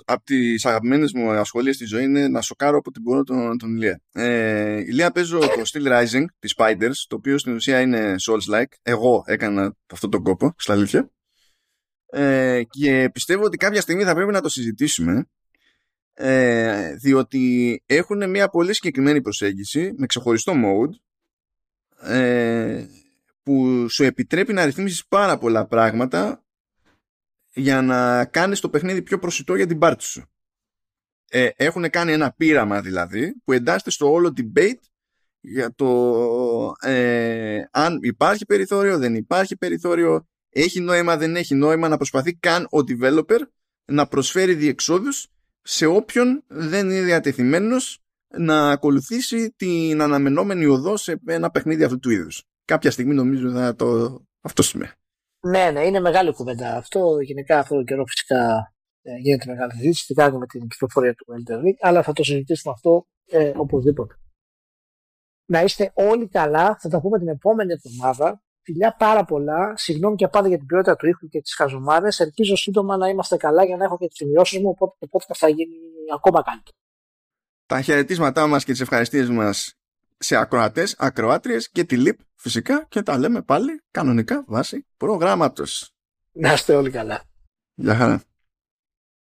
από τις αγαπημένες μου ασχολίες στη ζωή είναι να σοκάρω από την μπορώ τον, τον Ηλία. Ε, Ηλία παίζω το Steel Rising της Spiders, το οποίο στην ουσία είναι Souls-like. Εγώ έκανα αυτόν τον κόπο, στα αλήθεια. Ε, και πιστεύω ότι κάποια στιγμή θα πρέπει να το συζητήσουμε ε, διότι έχουν μια πολύ συγκεκριμένη προσέγγιση με ξεχωριστό mode ε, που σου επιτρέπει να ρυθμίσεις πάρα πολλά πράγματα για να κάνεις το παιχνίδι πιο προσιτό για την πάρτι σου. Ε, έχουν κάνει ένα πείραμα δηλαδή που εντάσσεται στο όλο debate για το ε, αν υπάρχει περιθώριο, δεν υπάρχει περιθώριο, έχει νόημα, δεν έχει νόημα να προσπαθεί καν ο developer να προσφέρει διεξόδους σε όποιον δεν είναι διατεθειμένος να ακολουθήσει την αναμενόμενη οδό σε ένα παιχνίδι αυτού του είδους. Κάποια στιγμή νομίζω θα το αυτό σημαίνει. Ναι, ναι, είναι μεγάλη κουβέντα αυτό. Γενικά αυτό το καιρό φυσικά ε, γίνεται μεγάλη συζήτηση, σχετικά με την κυκλοφορία του Elden Ring, αλλά θα το συζητήσουμε αυτό ε, οπωσδήποτε. Να είστε όλοι καλά, θα τα πούμε την επόμενη εβδομάδα. Φιλιά πάρα πολλά. Συγγνώμη και πάντα για την ποιότητα του ήχου και τις χαζομάρες. Ελπίζω σύντομα να είμαστε καλά για να έχω και τις σημειώσεις μου. Οπότε το podcast θα γίνει ακόμα καλύτερο. Τα χαιρετίσματά μας και τις ευχαριστίες μας σε ακροατές, ακροάτριες και τη ΛΥΠ φυσικά και τα λέμε πάλι κανονικά βάσει προγράμματος. Να είστε όλοι καλά. Γεια χαρά.